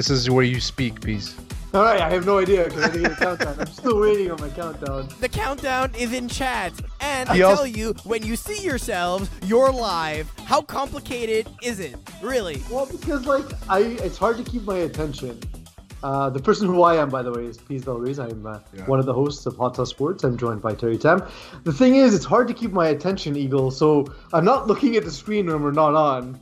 This is where you speak, peace. All right, I have no idea because I didn't get a countdown. I'm still waiting on my countdown. The countdown is in chat. And I He tell you, when you see yourselves, you're live. How complicated is it? Really? Well, because like I, it's hard to keep my attention. Uh, the person who I am, by the way, is Peace Del Reyes. I'm uh, Yeah. one of the hosts of Hot Sauce Sports. I'm joined by Terry Tam. The thing is, it's hard to keep my attention, Eagle. So I'm not looking at the screen when we're not on.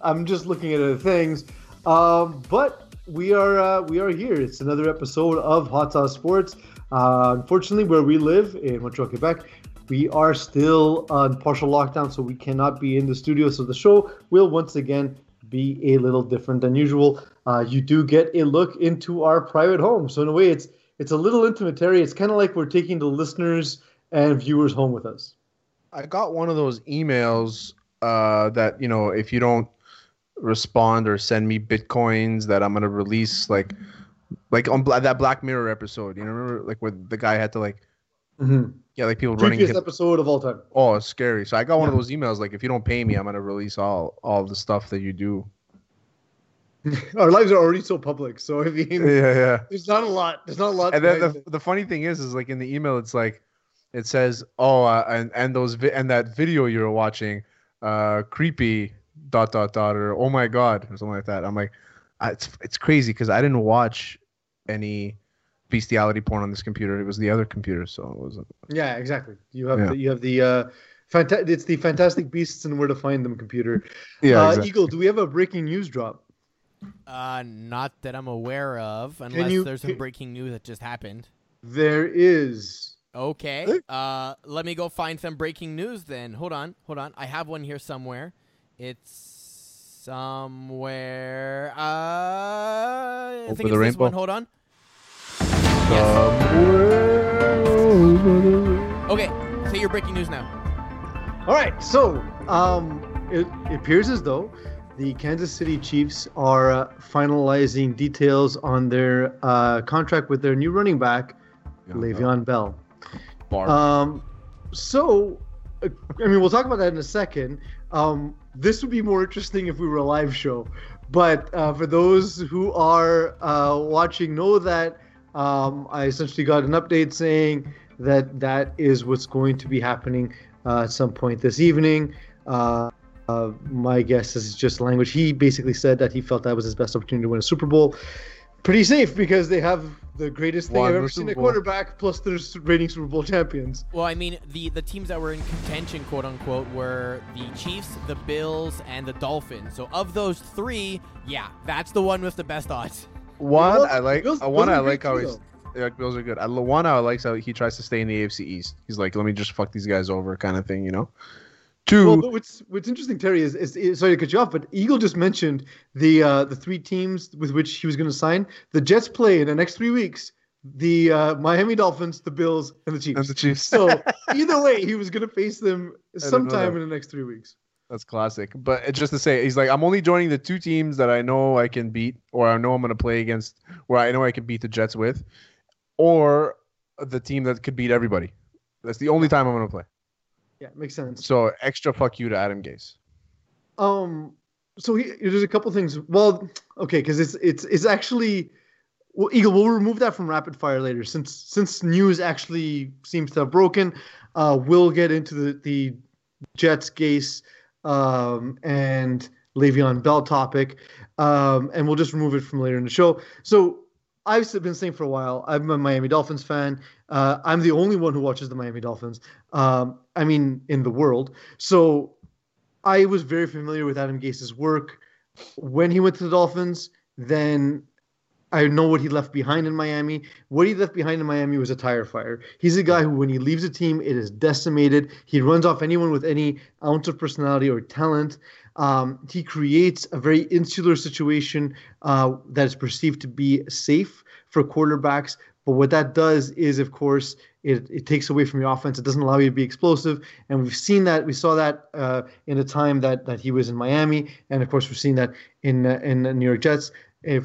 I'm just looking at other things. Um, but we are uh, we are here. It's another episode of Hot Sauce Sports. Uh, unfortunately, where we live in Montreal, Quebec, we are still on partial lockdown, so we cannot be in the studio. So the show will once again be a little different than usual. Uh, you do get a look into our private home, so in a way, it's it's a little intimate, Terry. It's kind of like we're taking the listeners and viewers home with us. I got one of those emails uh, that you know if you don't respond or send me bitcoins that I'm gonna release like like on Bla- that Black Mirror episode. You know, remember like where the guy had to like Mm-hmm. yeah like people running. Creepiest episode of all time. oh, it's scary. So I got one of those emails like if you don't pay me, I'm gonna release all all the stuff that you do. Our lives are already so public, so I mean, Yeah, yeah. there's not a lot. There's not a lot. and then the, the funny thing is is like in the email it's like it says oh uh, and and those vi- and that video you were watching uh creepy dot dot dot or oh my god or something like that i'm like I, it's it's crazy because i didn't watch any bestiality porn on this computer it was the other computer so it wasn't. Yeah, exactly. You have Yeah. the, you have the uh, fanta- it's the Fantastic Beasts and Where to Find Them computer. yeah uh, exactly. Eagle, do we have a breaking news drop? Uh, not that I'm aware of, unless you- there's some breaking news that just happened. There is. Okay. Uh, let me go find some breaking news then. Hold on, hold on. I have one here somewhere. It's somewhere. Uh, I Over think the it's this one. rainbow? Hold on. Somewhere- Okay, say your breaking news now. All right, so um, it, it appears as though the Kansas City Chiefs are uh, finalizing details on their uh, contract with their new running back, Le'Veon Bell. Bar. Um, so, uh, I mean, we'll talk about that in a second. Um, this would be more interesting if we were a live show. But uh, for those who are uh, watching, know that um, I essentially got an update saying that that is what's going to be happening uh, at some point this evening. Uh, uh, my guess is just language. He basically said that he felt that was his best opportunity to win a Super Bowl. Pretty safe because they have the greatest thing Won I've ever seen Super at Bowl. quarterback, plus they're reigning Super Bowl champions. Well, I mean, the the teams that were in contention, quote unquote, were the Chiefs, the Bills, and the Dolphins. So of those three, yeah, that's the one with the best odds. one Bills- i like Bills- uh, one i like how too, he's yeah, Bills are good. I, one I like how he tries to stay in the AFC East. He's like, let me just fuck these guys over, kind of thing, you know. Two, Well, but what's what's interesting, Terry, is, is, is sorry to cut you off, but Eagle just mentioned the uh, the three teams with which he was going to sign. The Jets play in the next three weeks. The uh, Miami Dolphins, the Bills, and the Chiefs. and the Chiefs. so either way, he was going to face them sometime in the next three weeks. That's classic. But it's just to say, he's like, I'm only joining the two teams that I know I can beat, or I know I'm going to play against, where I know I can beat the Jets with, or the team that could beat everybody. That's the only time I'm going to play. Yeah, makes sense. So extra fuck you to Adam Gase. Um, so he, there's a couple things. Well, okay, because it's it's it's actually well, Eagle. We'll remove that from rapid fire later, since since news actually seems to have broken. Uh, we'll get into the the Jets, Gase, um, and Le'Veon Bell topic, um, and we'll just remove it from later in the show. So I've been saying for a while, I'm a Miami Dolphins fan. Uh, I'm the only one who watches the Miami Dolphins. Um, I mean, in the world. So I was very familiar with Adam Gase's work when he went to the Dolphins. Then I know what he left behind in Miami. What he left behind in Miami was a tire fire. He's a guy who, when he leaves a team, it is decimated. He runs off anyone with any ounce of personality or talent. Um, he creates a very insular situation uh, that is perceived to be safe for quarterbacks. But what that does is, of course, it, it takes away from your offense. It doesn't allow you to be explosive. And we've seen that. We saw that uh, in the time that, that he was in Miami. And of course, we've seen that in, uh, in the New York Jets.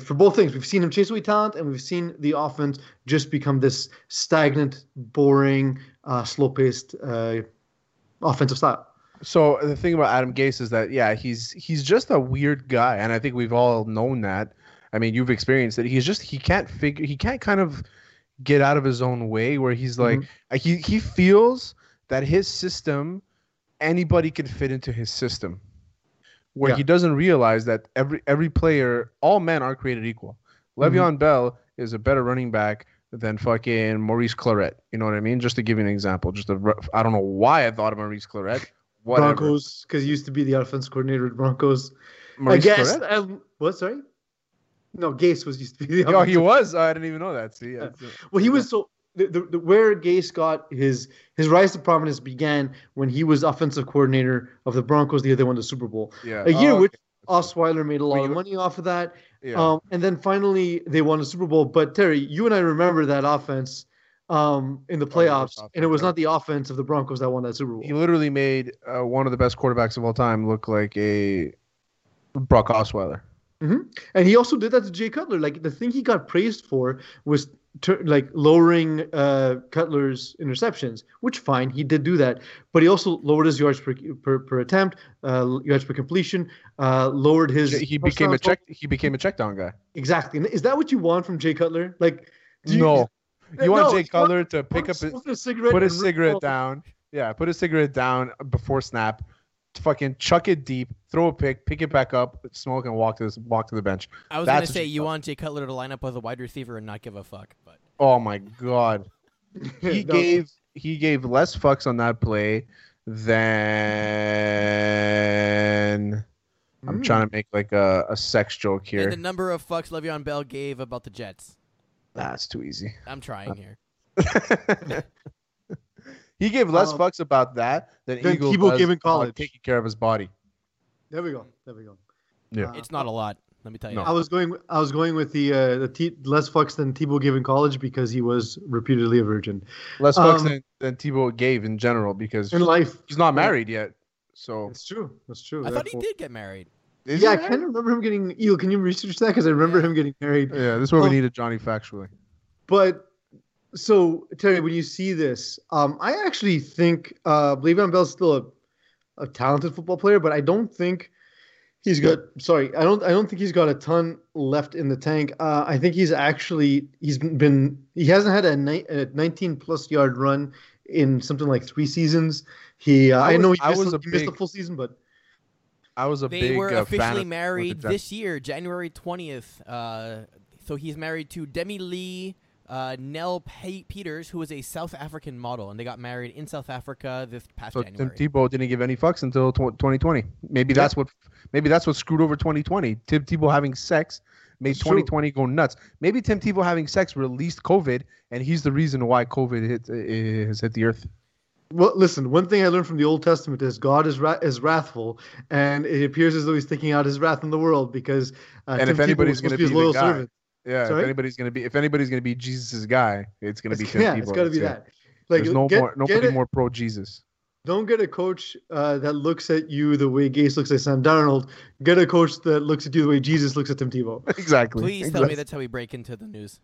For both things, we've seen him chase away talent, and we've seen the offense just become this stagnant, boring, uh, slow-paced uh, offensive style. So the thing about Adam Gase is that yeah, he's he's just a weird guy, and I think we've all known that. I mean, you've experienced it. He's just he can't figure he can't kind of get out of his own way where he's like uh, he he feels that his system anybody can fit into his system. Where Yeah. he doesn't realize that every every player, all men are created equal. Le'Veon Bell is a better running back than fucking Maurice Clarett. You know what I mean? Just to give you an example, just a, I don't know why I thought of Maurice Clarett. Whatever. Broncos, because he used to be the offense coordinator at Broncos. Maurice I guess. Clarett? Um, what? Sorry. No, Gase was used to be the. Oh, he was. I didn't even know that. See, Yeah. Well, he was so the, the, the where Gase got his his rise to prominence began when he was offensive coordinator of the Broncos the year they won the Super Bowl. yeah. A year Oh, which okay. Osweiler made a lot of money off of that. yeah. Um, and then finally they won the Super Bowl. But Terry, you and I remember that offense um, in the Oh, playoffs, and it was not the offense of the Broncos that won that Super Bowl. he literally made uh, one of the best quarterbacks of all time look like a Brock Osweiler. And he also did that to Jay Cutler. Like the thing he got praised for was tur like lowering uh, Cutler's interceptions, which fine, he did do that. But he also lowered his yards per per, per attempt, uh, yards per completion, uh, lowered his. He became a check. He became a check down guy. Exactly. Is that what you want from Jay Cutler? Like, you, no, you want No, Jay want- Cutler to pick up, his, a cigarette put rip cigarette down. Yeah, put a cigarette down before snap. Fucking chuck it deep, throw a pick, pick it back up, smoke, and walk to this, walk to the bench. I was That's gonna say you you want Jay Cutler to line up as a wide receiver and not give a fuck, but Oh my god. he No. gave he gave less fucks on that play than I'm Mm. trying to make like a, a sex joke and here. the number of fucks Le'Veon Bell gave about the Jets. That's too easy. I'm trying here. he gave less Um, fucks about that than, than Eagle Tebow does gave in about college. taking care of his body. There we go. There we go. Yeah. Uh, It's not a lot. Let me tell you. No. I was going. I was going with the uh, the T, less fucks than Tebow gave in college because he was reputedly a virgin Less fucks Um, than, than Tebow gave in general because in life. he's not married yet. So It's true. That's true. I thought he did get married. Is yeah, I married? kind of remember him getting. Eel, can you research that? Because I remember Yeah. him getting married. Yeah, this is where we Um, needed Johnny factually. But so Terry, when you see this, um, I actually think uh, Le'Veon Bell's still a, a talented football player, but I don't think he's got. Sorry, I don't. I don't think he's got a ton left in the tank. Uh, I think he's actually he's been he hasn't had a, ni- a 19 plus yard run in something like three seasons. He uh, I I, know he, I missed, was a, a he missed a full season, but I was a They big were uh, fan officially of- married with this year, January 20th. Uh, so he's married to Demi-Leigh uh, Nel Pe- Peters, who is a South African model, and they got married in South Africa this past So Tim Tebow didn't give any fucks until tw- 2020. Maybe Yeah. that's what maybe that's what screwed over 2020. Tim Tebow having sex made It's true. 2020 go nuts. Maybe Tim Tebow having sex released COVID, and he's the reason why COVID hit uh, has hit the earth. Well, listen. One thing I learned from the Old Testament is God is ra- is wrathful, and it appears as though He's taking out His wrath on the world because. Uh, And Tim if Tebow anybody's gonna to his be the loyal guy, servant. Yeah, Sorry? if anybody's gonna be if anybody's gonna be Jesus' guy, it's gonna be It's- Tim yeah, Tebow. it's got to be That's that. Like, There's no get, more get nobody it- more pro Jesus. Don't get a coach uh, that looks at you the way Gase looks at Sam Darnold. Get a coach that looks at you the way Jesus looks at Tim Tebow. exactly. Please tell me that's how we break into the news.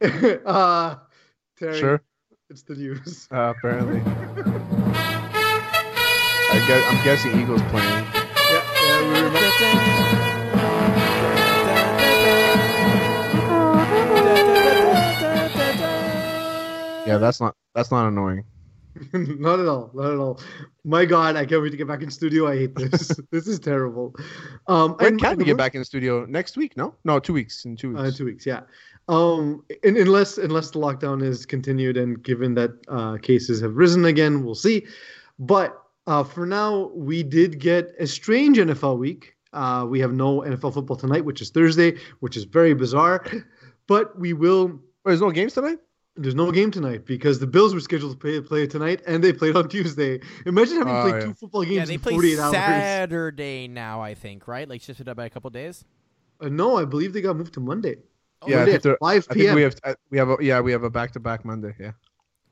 uh, Terry, Sure. it's the news. Uh, apparently. I guess, I'm guessing Eagles playing. Yeah, yeah, we remember- Yeah, that's not that's not annoying. not at all. Not at all. My God, I can't wait to get back in studio. I hate this. this is terrible. Um, When can we get back in the studio next week? No, no, two weeks. In two Uh, weeks. two weeks, yeah. Um, and unless unless the lockdown is continued and given that uh, cases have risen again, we'll see. But uh, for now, we did get a strange NFL week. Uh, we have no NFL football tonight, which is Thursday, which is very bizarre. But we will. There's no games tonight. There's no game tonight because the Bills were scheduled to play, play tonight, and they played on Tuesday. Imagine having Oh, played yeah. two football games Yeah, they in play 48 hours. Saturday now, I think, right? Like shifted up by a couple days. Uh, no, I believe they got moved to Monday. Oh, Yeah, I Monday think at they're- 5 I think p.m. we have uh, we have a, yeah we have a back to back Monday. Yeah,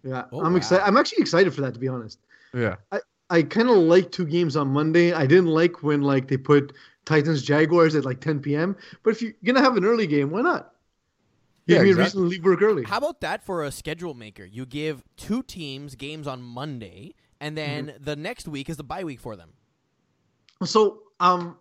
yeah, Oh, I'm wow. excited. I'm actually excited for that, to be honest. yeah. I, I kind of like two games on Monday. I didn't like when like they put Titans Jaguars at like 10 p.m. But if you're gonna have an early game, why not? Give Yeah, me exactly. a reason to leave work early. How about that for a schedule maker? You give two teams games on Monday, and then Mm-hmm. the next week is the bye week for them. So um,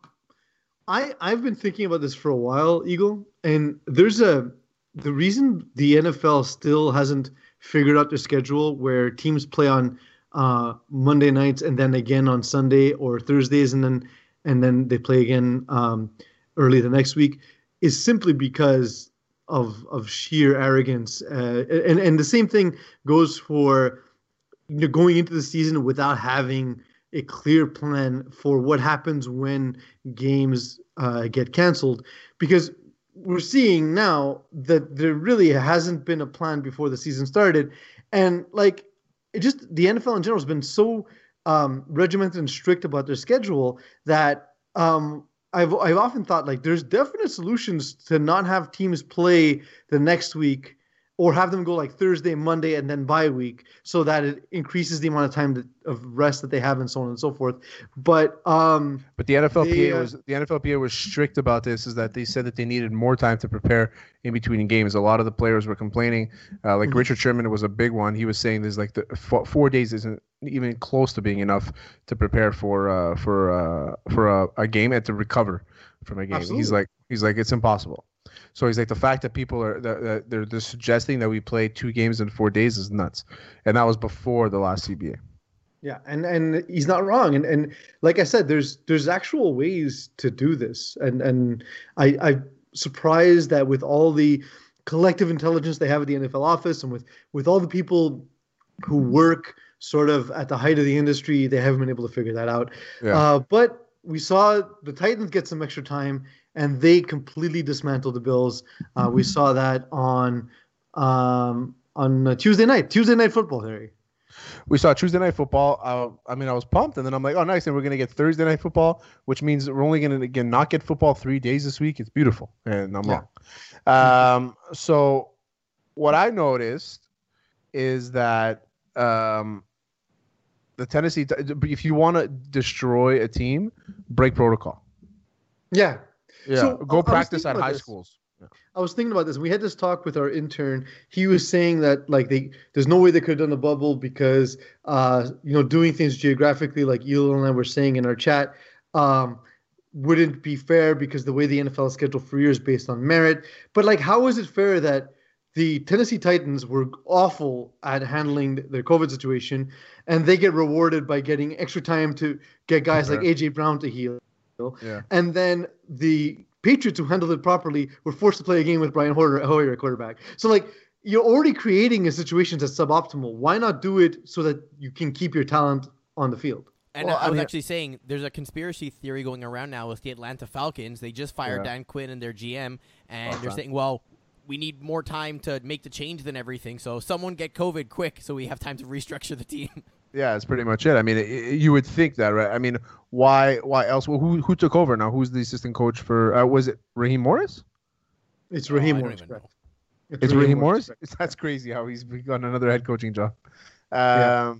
I I've been thinking about this for a while, Eagle, and there's a the reason the NFL still hasn't figured out their schedule where teams play on uh, Monday nights and then again on Sunday or Thursdays and then and then they play again um, early the next week is simply because of of sheer arrogance. Uh, and and the same thing goes for you know, going into the season without having a clear plan for what happens when games uh, get canceled, because we're seeing now that there really hasn't been a plan before the season started, and like it just the NFL in general has been so um, regimented and strict about their schedule that um, I've I've often thought like there's definite solutions to not have teams play the next week or have them go like Thursday, Monday, and then bye week, so that it increases the amount of time that, of rest that they have, and so on and so forth. But um, but the NFLPA they, uh, was the NFLPA was strict about this. Is that they said that they needed more time to prepare in between games. A lot of the players were complaining. Uh, like Mhm. Richard Sherman was a big one. He was saying there's like the four, four days isn't even close to being enough to prepare for uh, for uh, for a, a game and to recover from a game. He's like he's like it's impossible. So he's like the fact that people are that, they're, they're suggesting that we play two games in four days is nuts, and that was before the last CBA. Yeah, and and he's not wrong, and and like I said, there's there's actual ways to do this, and and I I'm surprised that with all the collective intelligence they have at the NFL office, and with with all the people who work sort of at the height of the industry, they haven't been able to figure that out. Yeah. Uh, but we saw the Titans get some extra time, and they completely dismantled the Bills. Uh, we saw that on um, on uh, Tuesday night, Tuesday night football, Harry. we saw Tuesday night football. Uh, I mean, I was pumped, and then I'm like, oh, nice, and we're gonna get Thursday night football, which means we're only gonna again not get football three days this week. It's beautiful, and I'm Yeah. wrong. Um, so what I noticed is that um, the Tennessee, if you want to destroy a team, break protocol. Yeah, Yeah, So, I- I go practice thinking at high this. schools. I was thinking about this. We had this talk with our intern. He was saying that like they, there's no way they could have done a bubble because, uh, you know, doing things geographically, like Elo and I were saying in our chat, um, wouldn't be fair because the way the NFL is scheduled for years based on merit. But like, how is it fair that the Tennessee Titans were awful at handling their COVID situation, and they get rewarded by getting extra time to get guys like AJ Brown to heal? Yeah. And then the Patriots, who handled it properly, were forced to play a game with Brian Hoyer, Hoyer at quarterback. So, like, you're already creating a situation that's suboptimal. Why not do it so that you can keep your talent on the field? And Well, I I was mean- actually saying there's a conspiracy theory going around now with the Atlanta Falcons. They just fired Yeah. Dan Quinn and their GM, and Oh, they're fine. saying, well, we need more time to make the change than everything. So someone get COVID quick so we have time to restructure the team. Yeah, that's pretty much it. I mean, it, it- you would think that, right? I mean, why? Why else? Well, who who took over now? Who's the assistant coach for? Uh, was it Raheem Morris? It's Oh, Raheem I don't Morris. even correct. know. It's Raheem Morris. correct. That's crazy how he's got another head coaching job. Um, Yeah.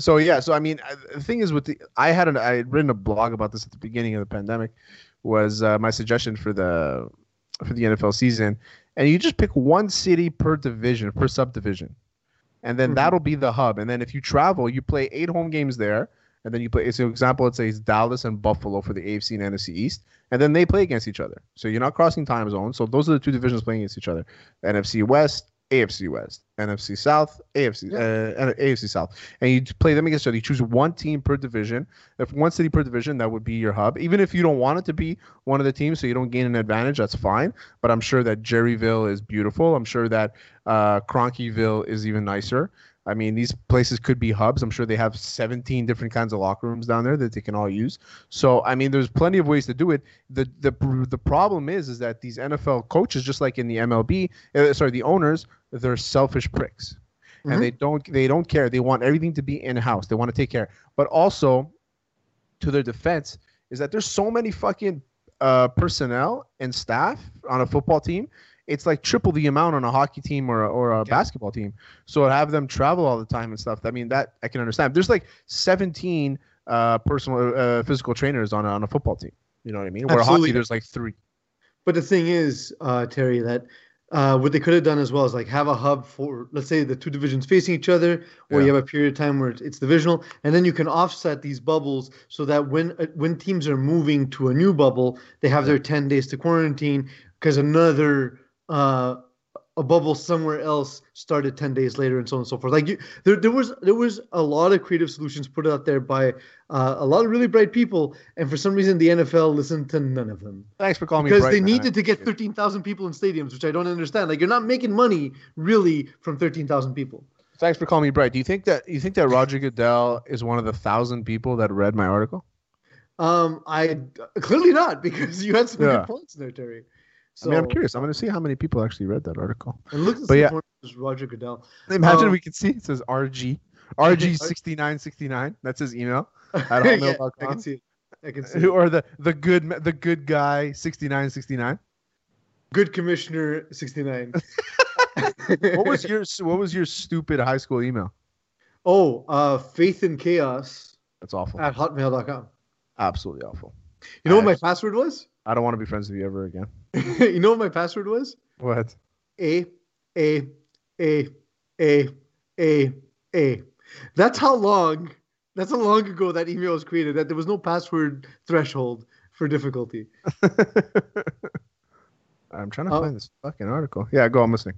So yeah, so I mean, uh, the thing is with the I had an I had written a blog about this at the beginning of the pandemic, was uh, my suggestion for the for the NFL season, and you just pick one city per division per subdivision, and then Mhm. that'll be the hub. And then if you travel, you play eight home games there, and then you play. It's so example, let's say it's Dallas and Buffalo for the AFC and NFC East, and then they play against each other. So you're not crossing time zones. So those are the two divisions playing against each other. NFC West, AFC West, NFC South, AFC, uh, and AFC South, and you play them against each other. You choose one team per division. If one city per division, that would be your hub. Even if you don't want it to be one of the teams, so you don't gain an advantage, that's fine. But I'm sure that Jerryville is beautiful. I'm sure that uh, Cronkyville is even nicer. I mean, these places could be hubs. I'm sure they have 17 different kinds of locker rooms down there that they can all use. So, I mean, there's plenty of ways to do it. The the the problem is, is that these NFL coaches, just like in the MLB, uh, sorry, the owners, they're selfish pricks, Mhm. and they don't they don't care. They want everything to be in house. They want to take care. But also, to their defense, is that there's so many fucking uh, personnel and staff on a football team. It's like triple the amount on a hockey team or a, or a Yeah. basketball team. So have them travel all the time and stuff. I mean, that I can understand. There's like 17 uh, personal uh, physical trainers on a, on a football team. You know what I mean? Where Absolutely. hockey, there's like three. But the thing is, uh, Terry, that uh, what they could have done as well is like have a hub for let's say the two divisions facing each other, where Yeah. you have a period of time where it's, it's divisional, and then you can offset these bubbles so that when uh, when teams are moving to a new bubble, they have their ten days to quarantine because another uh, a bubble somewhere else started 10 days later and so on and so forth like you, there, there was there was a lot of creative solutions put out there by uh, a lot of really bright people and for some reason the nfl listened to none of them Thanks for calling me bright because they man. needed to get 13000 people in stadiums which i don't understand like you're not making money really from 13000 people Thanks for calling me bright. Do you think that you think that Roger Goodell is one of the thousand people that read my article? um i clearly not because you had some Yeah. good points there terry so I mean, I'm curious. I'm going to see how many people actually read that article. and look But yeah. yeah. roger goodell Imagine Um, we can see it says RG RG sixty nine sixty nine. That's his email. i At Yeah, hotmail.com. i can see it i can see it. Or the the good the good guy sixty nine sixty nine. Good Commissioner 69. What was your what was your stupid high school email? oh, uh, Faith in Chaos That's awful. at hotmail.com. Absolutely awful. You know what my password was? I don't want to be friends with you ever again. you know what my password was? What? A, A, A, A, A, A. That's how long, that's how long ago that email was created, that there was no password threshold for difficulty. I'm trying to find this fucking article. Yeah, go. I'm listening.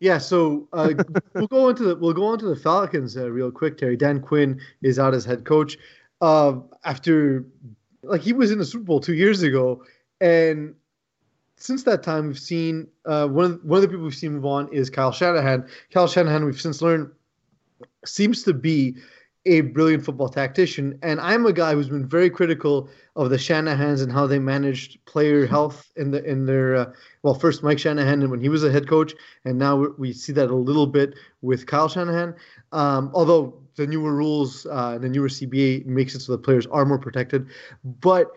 Yeah, so uh, we'll go into the we'll go into the Falcons uh, real quick. Terry Dan Quinn is out as head coach uh, after like he was in the Super Bowl two years ago, and since that time we've seen uh, one of one of the people we've seen move on is Kyle Shanahan. Kyle Shanahan we've since learned seems to be a brilliant football tactician, and I'm a guy who's been very critical of the Shanahans and how they managed player health in the in their uh, well first Mike Shanahan and when he was a head coach, and now we- we see that a little bit with Kyle Shanahan. Um, although the newer rules, uh, the newer CBA makes it so the players are more protected, but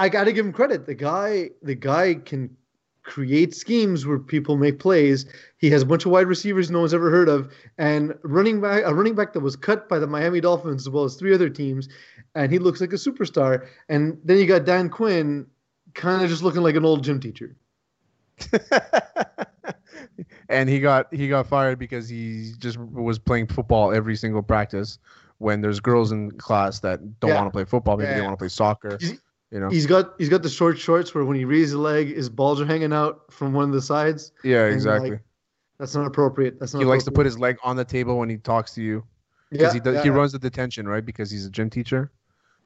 I got to give him credit. The guy, the guy can create schemes where people make plays. He has a bunch of wide receivers no one's ever heard of, and running back a running back that was cut by the Miami Dolphins as well as three other teams, and he looks like a superstar. And then you got Dan Quinn, kind of just looking like an old gym teacher. and he got he got fired because he just was playing football every single practice when there's girls in class that don't Yeah. want to play football maybe they want to play soccer you know He's got he's got the short shorts where when he raises a leg, his balls are hanging out from one of the sides. yeah exactly like, That's not appropriate. That's not. he likes to put his leg on the table when he talks to you Yeah, because he does, yeah, he yeah. runs the detention right because he's a gym teacher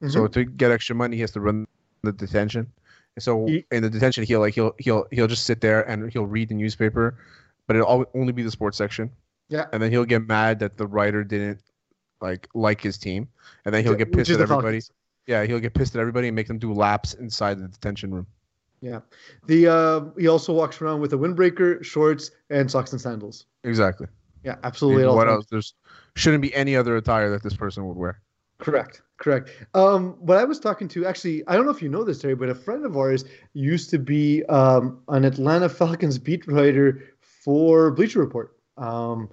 Mhm. so to get extra money he has to run the detention and so He- in the detention he'll like he'll he'll he'll just sit there and he'll read the newspaper but it'll only be the sports section Yeah. and then he'll get mad that the writer didn't like like his team and then he'll get pissed at everybody Falcons. Yeah he'll get pissed at everybody and make them do laps inside the detention room Yeah. The uh, he also walks around with a windbreaker, shorts, and socks and sandals. exactly Yeah, absolutely. what else there's shouldn't be any other attire that this person would wear Correct. Correct. Um, but I was talking to actually, I don't know if you know this, Terry, but a friend of ours used to be um, an Atlanta Falcons beat writer for Bleacher Report. Um,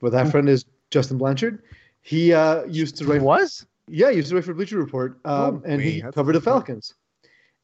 but that friend is Justin Blanchard. He uh, used to write. was Yeah, he used to write for Bleacher Report, um, Oh, and he wait, that's covered the cool. Falcons.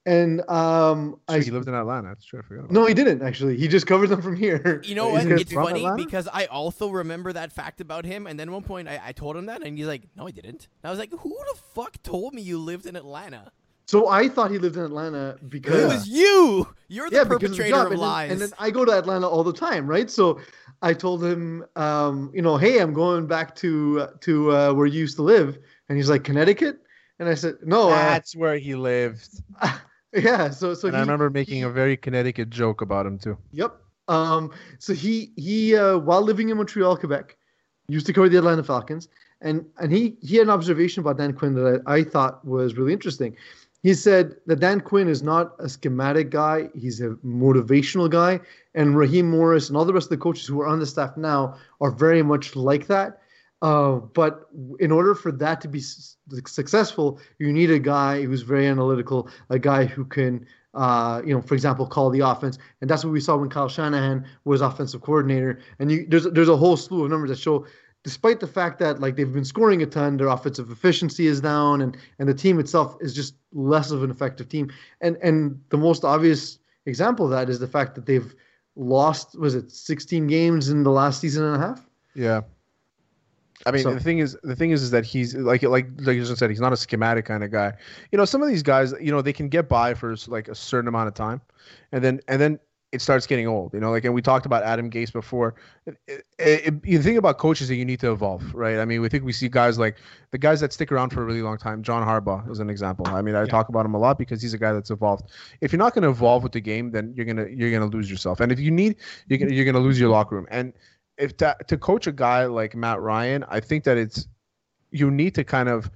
And um, I he lived in Atlanta that's true I forgot about no, he didn't actually. He just covered them from here. You know what? It's funny Atlanta? because I also remember that fact about him, and then one point I, I told him that, and he's like, "No, I didn't." And I was like, "Who the fuck told me you lived in Atlanta?" So I thought he lived in Atlanta because It was you. You're the yeah, because of the perpetrator job. of and, then, and then I go to Atlanta all the time, right? So I told him, um, you know, hey, I'm going back to uh, to uh, where you used to live, and he's like Connecticut, and I said, no, uh, that's where he lived yeah. So so he, I remember making a very Connecticut joke about him too Yep. Um, so he he uh, while living in Montreal, Quebec, used to cover the Atlanta Falcons, and and he he had an observation about Dan Quinn that I, I thought was really interesting. He said that Dan Quinn is not a schematic guy; he's a motivational guy, and Raheem Morris and all the rest of the coaches who are on the staff now are very much like that. Uh, but in order for that to be successful, you need a guy who's very analytical, a guy who can uh, you know, for example, call the offense, and that's what we saw when Kyle Shanahan was offensive coordinator. And you, there's there's a whole slew of numbers that show, despite the fact that like they've been scoring a ton, their offensive efficiency is down, and and the team itself is just less of an effective team. And and the most obvious example of that is the fact that they've lost was it 16 games in the last season and a half. Yeah. I mean, So- the thing is, the thing is, is that he's like, like, like you just said, he's not a schematic kind of guy. You know, some of these guys, you know, they can get by for like a certain amount of time, and then, and then it starts getting old. You know, like, and we talked about Adam Gase before. It, it, it, you think about coaches that you need to evolve, right? I mean, we think we see guys like the guys that stick around for a really long time. John Harbaugh is an example. I mean, I Yeah. talk about him a lot because he's a guy that's evolved. If you're not going to evolve with the game, then you're gonna you're gonna lose yourself. And if you need, you're gonna you're gonna lose your locker room. And if to, to coach a guy like Matt Ryan, I think that it's you need to kind of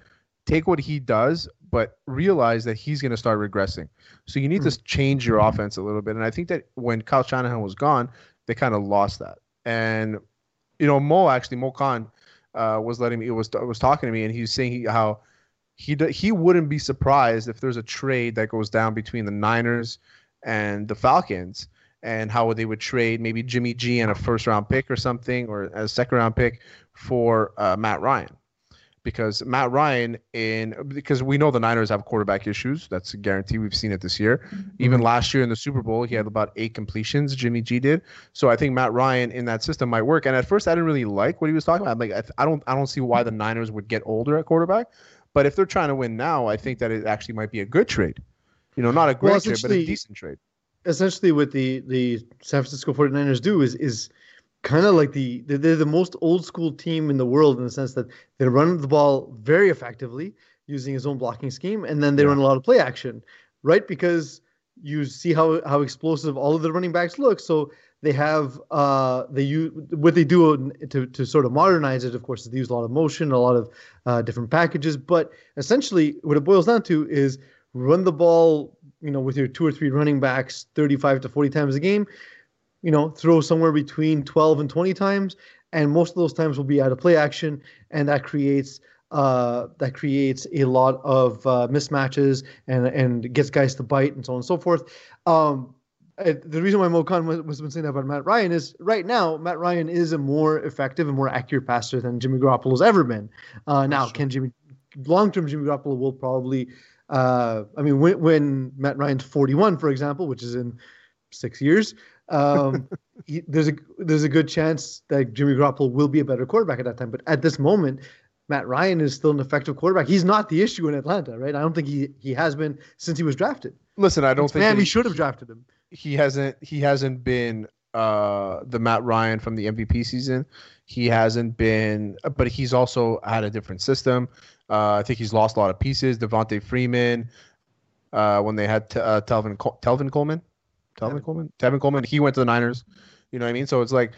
take what he does, but realize that he's going to start regressing. So you need to change your offense a little bit. And I think that when Kyle Shanahan was gone, they kind of lost that. And you know, Mo actually Mo Khan uh, was letting me it was was talking to me, and he was saying he, how he he wouldn't be surprised if there's a trade that goes down between the Niners and the Falcons and how they would trade maybe Jimmy G and a first round pick or something or a second round pick for uh, Matt Ryan. Because Matt Ryan in because we know the Niners have quarterback issues. That's a guarantee. We've seen it this year. Even last year in the Super Bowl, he had about eight completions. Jimmy G did. So I think Matt Ryan in that system might work. And at first, I didn't really like what he was talking about. I'm like, I, I don't, I don't see why the Niners would get older at quarterback. But if they're trying to win now, I think that it actually might be a good trade. You know, not a great Well, trade, but a decent trade. Essentially what the the San Francisco 49ers do is is kind of like the they're, the most old school team in the world in the sense that they run the ball very effectively using his own blocking scheme and then they Yeah. run a lot of play action right? Because you see how how explosive all of the running backs look. So they have uh they use what they do to to sort of modernize it of course is they use a lot of motion a lot of uh, different packages. But essentially what it boils down to is run the ball you know with your two or three running backs 35 to 40 times a game you know throw somewhere between 12 and 20 times and most of those times will be out of play action and that creates uh, that creates a lot of uh, mismatches and and gets guys to bite and so on and so forth. Um, the reason why Mo Khan was, was been saying that about Matt Ryan is right now Matt Ryan is a more effective and more accurate passer than Jimmy Garoppolo's ever been. Uh, now, Sure. can Jimmy long term Jimmy Garoppolo will probably uh, I mean when, when Matt Ryan's 41 for example, which is in 6 years, um, he, there's a there's a good chance that Jimmy Garoppolo will be a better quarterback at that time, but at this moment Matt Ryan is still an effective quarterback. He's not the issue in Atlanta, right? I don't think he he has been since he was drafted. Listen, I don't think Man, we he- should have drafted him. he hasn't he hasn't been uh the Matt Ryan from the MVP season. He hasn't been but he's also had a different system. Uh I think he's lost a lot of pieces. Devonta Freeman uh when they had t- uh, Telvin Col- Telvin Coleman. Telvin Tevin. Coleman. Tevin Coleman, he went to the Niners. You know what I mean? So it's like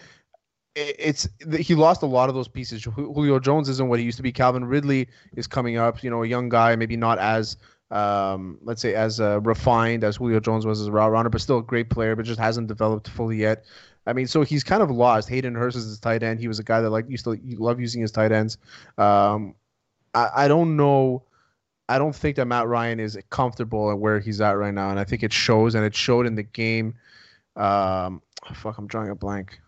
it- it's he lost a lot of those pieces. Julio Jones isn't what he used to be. Calvin Ridley is coming up. You know, a young guy, maybe not as um, let's say as uh, refined as Julio Jones was as a route runner, but still a great player, but just hasn't developed fully yet. I mean, so he's kind of lost. Hayden Hurst is his tight end. He was a guy that like used to love using his tight ends. Um, I, I don't know. I don't think that Matt Ryan is comfortable at where he's at right now, and I think it shows, and it showed in the game. Um, fuck, I'm drawing a blank.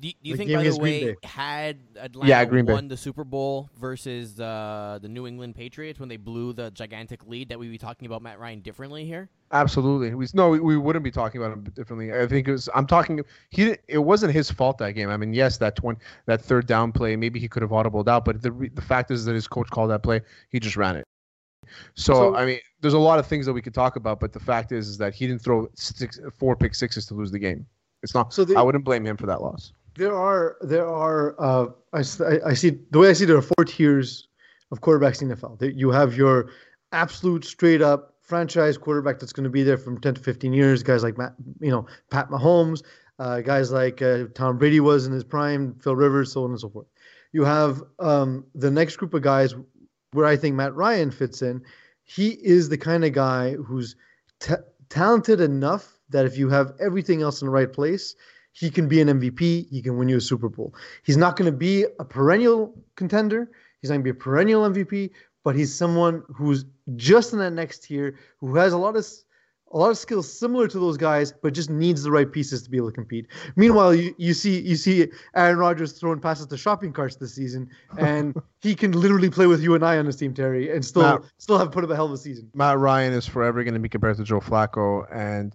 Do, do you think, by the way, had Atlanta Yeah, Green Bay. won the Super Bowl versus uh, the New England Patriots when they blew the gigantic lead, that we'd be talking about Matt Ryan differently here? Absolutely. We, no, we, we wouldn't be talking about him differently. I think it was. I'm talking. He. It wasn't his fault that game. I mean, yes, that twenty, that third down play, maybe he could have audibled out, but the the fact is that his coach called that play. He just ran it. So, So- I mean, there's a lot of things that we could talk about, but the fact is, is that he didn't throw six, four pick sixes to lose the game. It's not. So the- I wouldn't blame him for that loss. There are there are uh, I, I- see the way I see there are four tiers of quarterbacks in the NFL. You have your absolute straight up franchise quarterback that's going to be there from 10 to 15 years. Guys like Matt, you know, Pat Mahomes, uh, guys like uh, Tom Brady was in his prime, Phil Rivers, so on and so forth. You have um, the next group of guys where I think Matt Ryan fits in. He is the kind of guy who's ta talented enough that if you have everything else in the right place, he can be an MVP. He can win you a Super Bowl. He's not going to be a perennial contender. He's not going to be a perennial MVP, but he's someone who's just in that next tier, who has a lot of a lot of skills similar to those guys, but just needs the right pieces to be able to compete. Meanwhile, you, you see you see Aaron Rodgers throwing passes to shopping carts this season, and he can literally play with you and I on his team, Terry, and still Matt- still have put up a hell of a season. Matt Ryan is forever going to be compared to Joe Flacco, and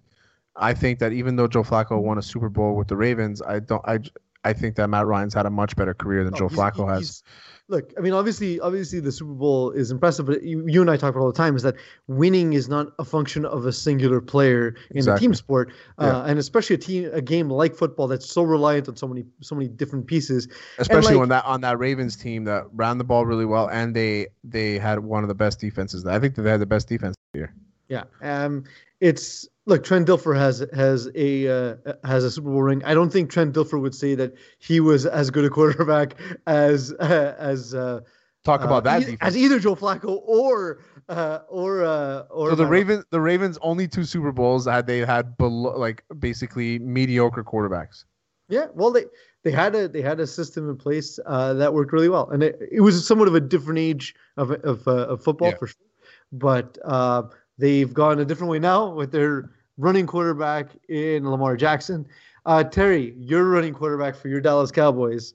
I think that even though Joe Flacco won a Super Bowl with the Ravens, I don't. I I think that Matt Ryan's had a much better career than No, Joe Flacco has. Look, I mean, obviously, obviously, the Super Bowl is impressive, but you, you and I talk about all the time is that winning is not a function of a singular player in a team sport, uh, Yeah. and especially a team, a game like football that's so reliant on so many, so many different pieces. Especially like- on that on that Ravens team that ran the ball really well, and they they had one of the best defenses. I think that they had the best defense here. Yeah. Um, it's look, Trent Dilfer has has a uh, has a Super Bowl ring. I don't think Trent Dilfer would say that he was as good a quarterback as uh, as uh, Talk uh, about that e- as either Joe Flacco or uh, or uh, or So the Ravens, the Ravens' only two Super Bowls had they had below like basically mediocre quarterbacks. Yeah, well, they they had a they had a system in place uh, that worked really well, and it, it was somewhat of a different age of of, uh, of football Yeah. for sure. But uh, they've gone a different way now with their running quarterback in Lamar Jackson. Uh, Terry, your running quarterback for your Dallas Cowboys.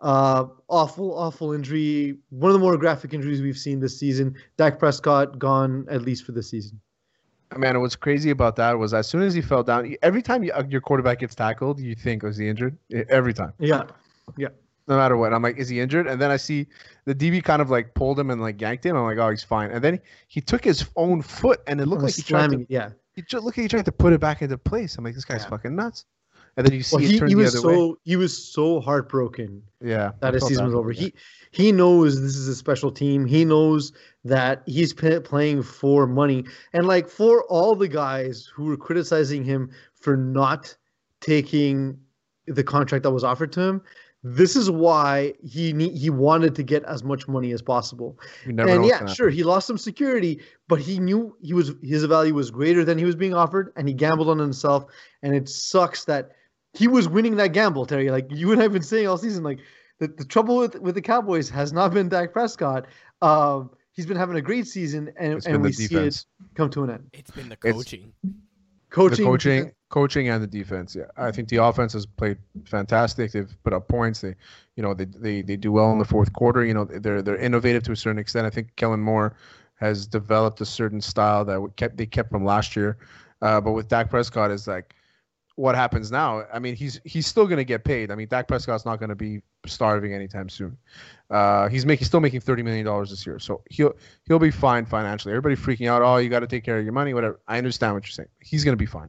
Uh, awful, awful injury. One of the more graphic injuries we've seen this season. Dak Prescott gone at least for the season. Man, what's crazy about that was as soon as he fell down, every time you, uh, your quarterback gets tackled, you think, "Was he injured?" Every time, Yeah. Yeah, no matter what. I'm like, "Is he injured?" And then I see the DB kind of like pulled him and like yanked him. I'm like, "Oh, he's fine." And then he, he took his own foot, and it looked like he tried to. Yeah. He just looked like he tried to put it back into place. I'm like, "This guy's Yeah. fucking nuts." And then you see Well, it he, turn he the was other so way. he was so heartbroken Yeah, that I his season bad was over. him. He he knows this is a special team. He knows that he's p- playing for money, and like for all the guys who were criticizing him for not taking the contract that was offered to him, this is why he ne- he wanted to get as much money as possible. Never and yeah, sure, he lost some security, but he knew he was his value was greater than he was being offered, and he gambled on himself. And it sucks that he was winning that gamble, Terry. Like you and I have been saying all season, like the, the trouble with with the Cowboys has not been Dak Prescott. Um, he's been having a great season, and, It's and we the see it come to an end. It's been the It's- coaching. Coaching, the coaching, coaching, and the defense. Yeah, I think the offense has played fantastic. They've put up points. They, you know, they they, they do well in the fourth quarter. You know, they're they're innovative to a certain extent. I think Kellen Moore has developed a certain style that we kept they kept from last year. Uh, but with Dak Prescott, is like, what happens now? I mean, he's he's still going to get paid. I mean, Dak Prescott's not going to be starving anytime soon. Uh, he's making still making thirty million dollars this year, so he'll he'll be fine financially. Everybody freaking out. Oh, you got to take care of your money, whatever. I understand what you're saying. He's going to be fine.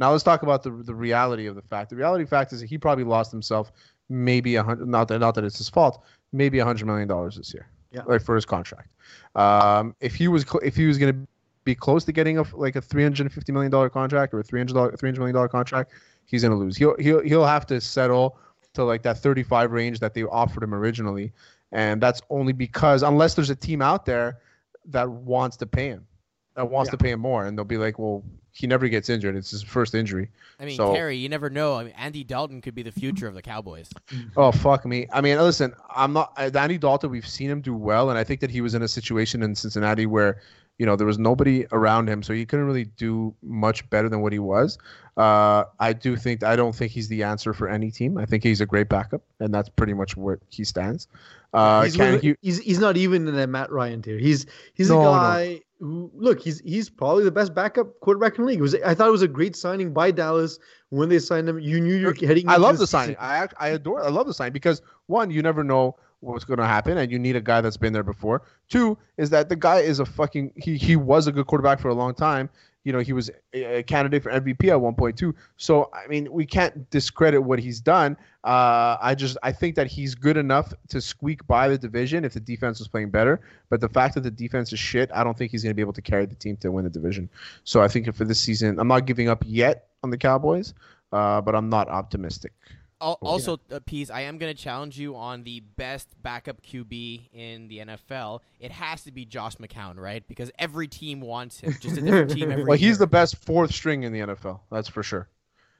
Now let's talk about the the reality of the fact. The reality fact is that he probably lost himself maybe a hundred. Not that not that it's his fault. Maybe a hundred million dollars this year, Yeah. like for his contract. Um, if he was if he was going to be close to getting a like a three hundred and fifty million dollar contract or a three hundred dollar three hundred million dollar contract, he's going to lose. He'll he'll he'll have to settle to like that thirty five range that they offered him originally, and that's only because unless there's a team out there that wants to pay him, that wants Yeah. to pay him more, and they'll be like, well, he never gets injured. It's his first injury. I mean, So- Terry, you never know. I mean, Andy Dalton could be the future of the Cowboys. Oh fuck me! I mean, listen, I'm not uh, Andy Dalton. We've seen him do well, and I think that he was in a situation in Cincinnati where, you know, there was nobody around him, so he couldn't really do much better than what he was. Uh, I do think I don't think he's the answer for any team. I think he's a great backup, and that's pretty much where he stands. Uh, he's, he- he's he's not even in that Matt Ryan tier. He's he's No, a no. guy who look he's he's probably the best backup quarterback in the league. It was I thought it was a great signing by Dallas when they signed him. You knew you're heading. I love the signing. I I adore. I love the signing because one, you never know what's going to happen, and you need a guy that's been there before. Two is that the guy is a fucking. He he was a good quarterback for a long time. You know, he was a candidate for MVP at one point too. So I mean, we can't discredit what he's done. Uh, I just I think that he's good enough to squeak by the division if the defense was playing better. But the fact that the defense is shit, I don't think he's going to be able to carry the team to win the division. So I think for this season, I'm not giving up yet on the Cowboys, uh, but I'm not optimistic. Al- Also, uh, Pease, I am going to challenge you on the best backup QB in the NFL. It has to be Josh McCown, right? Because every team wants him. Just a different team every Well, year. he's the best fourth string in the NFL. That's for sure.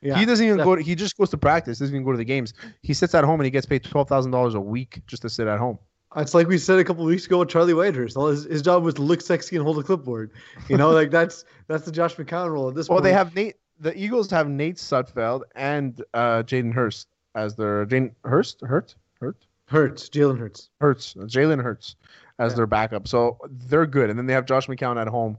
Yeah. he doesn't even def- go. To, he just goes to practice. Doesn't even go to the games. He sits at home and he gets paid twelve thousand dollars a week just to sit at home. It's like we said a couple weeks ago with Charlie Whitehurst. All his, his job was to look sexy and hold a clipboard. You know, like that's that's the Josh McCown role at this Well, point. they have Nate. The Eagles have Nate Sudfeld and uh, Jaden Hurst as their Jaden Hurst Hurt Hurt Hurts, Jalen Hurts. Hurts Jalen Hurts as Yeah. their backup. So they're good. And then they have Josh McCown at home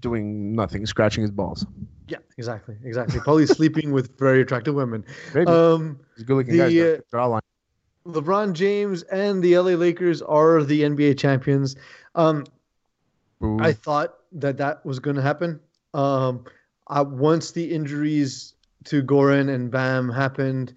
doing nothing, scratching his balls. Yeah, exactly, exactly. Probably sleeping with very attractive women. Maybe. Um, He's a good-looking the, guy. uh, They're all lying. LeBron James and the LA Lakers are the NBA champions. Um, I thought that that was going to happen. Um, uh, once the injuries to Goran and Bam happened,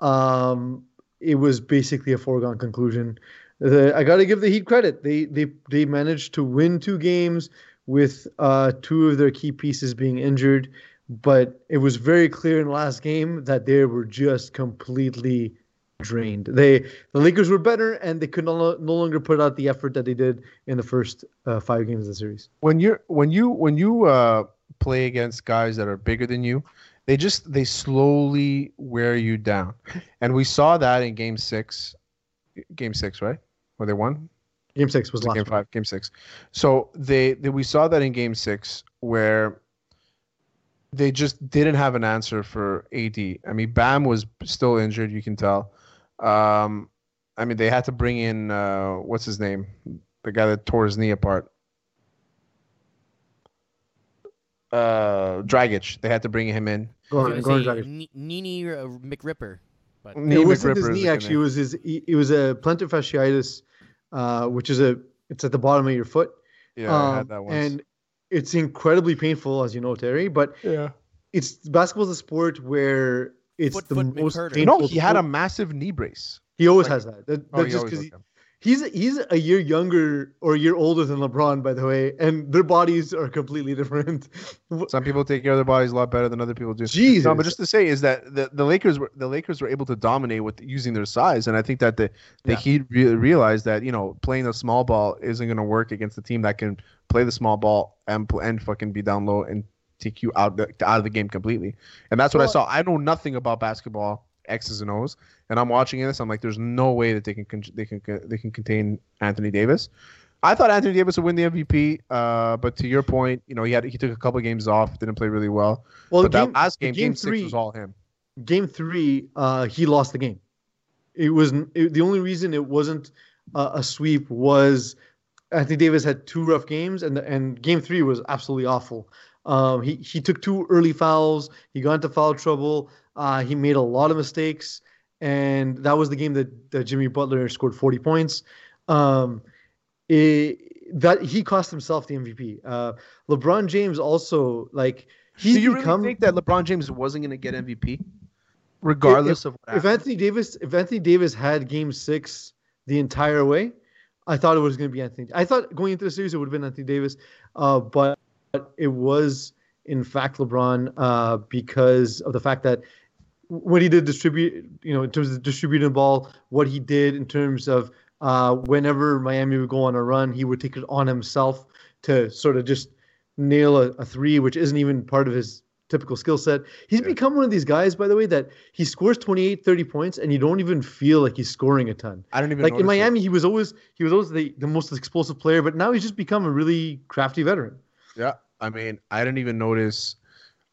um, it was basically a foregone conclusion. The, I got to give the Heat credit. They they they managed to win two games with uh, two of their key pieces being injured, but it was very clear in the last game that they were just completely drained. They the Lakers were better, and they could no, no longer put out the effort that they did in the first uh, five games of the series. when you're when you when you uh play against guys that are bigger than you they just they slowly wear you down. And we saw that in game six game six right? Where they won? Game six was Was last. game week. five game six. So they, they we saw that in game six where they just didn't have an answer for ad i mean bam was still injured you can tell. Um i mean they had to bring in uh what's his name? The guy that tore his knee apart uh Dragic. They had to bring him in. Go I on, was go on, Dragic. Nini uh, McRipper. But Knee it wasn't his McRipper is knee actually. It was his. It was a plantar fasciitis, uh, which is a. It's at the bottom of your foot. Yeah, I Um, had that once. And it's incredibly painful, as you know, Terry. But yeah. it's basketball's a sport where it's Foot- the foot most McHurter. painful. No, he had a massive knee brace. He always like- has that. that Oh, that's he just always because does that. He's he's a year younger or a year older than LeBron, by the way, and their bodies are completely different. Some people take care of their bodies a lot better than other people do. Jesus. No, but just to say is that the, the Lakers were the Lakers were able to dominate with using their size, and I think that the the Yeah. Heat re- realized that you know playing the small ball isn't going to work against a team that can play the small ball and and fucking be down low and take you out the, out of the game completely. And that's what I saw. I know nothing about basketball X's and O's, and I'm watching this. I'm like, there's no way that they can con- they can they can contain Anthony Davis. I thought Anthony Davis would win the MVP, uh, but to your point, you know, he had he took a couple games off, didn't play really well. well, but game, that last game, game game, three- six was all him. game three, uh, he lost the game. It was it, the only reason it wasn't uh, a sweep was Anthony Davis had two rough games, and and game three was absolutely awful. Um, he he took two early fouls. He got into foul trouble. Uh, he made a lot of mistakes, and that was the game that, that Jimmy Butler scored forty points. Um, it, that he cost himself the MVP. Uh, LeBron James also like he's Do you become really think that LeBron James wasn't going to get MVP, regardless of what if happened? Anthony Davis if Anthony Davis had game six the entire way, I thought it was going to be Anthony. I thought going into the series it would have been Anthony Davis, uh, but it was in fact LeBron uh, because of the fact that what he did distribute, you know, in terms of distributing the ball, what he did in terms of uh, whenever Miami would go on a run, he would take it on himself to sort of just nail a, a three, which isn't even part of his typical skill set. He's Yeah. become one of these guys, by the way, that he scores 28, 30 points, and you don't even feel like he's scoring a ton. I don't even Like in it. Miami, he was always he was always the, the most explosive player, but now he's just become a really crafty veteran. Yeah, I mean, I didn't even notice.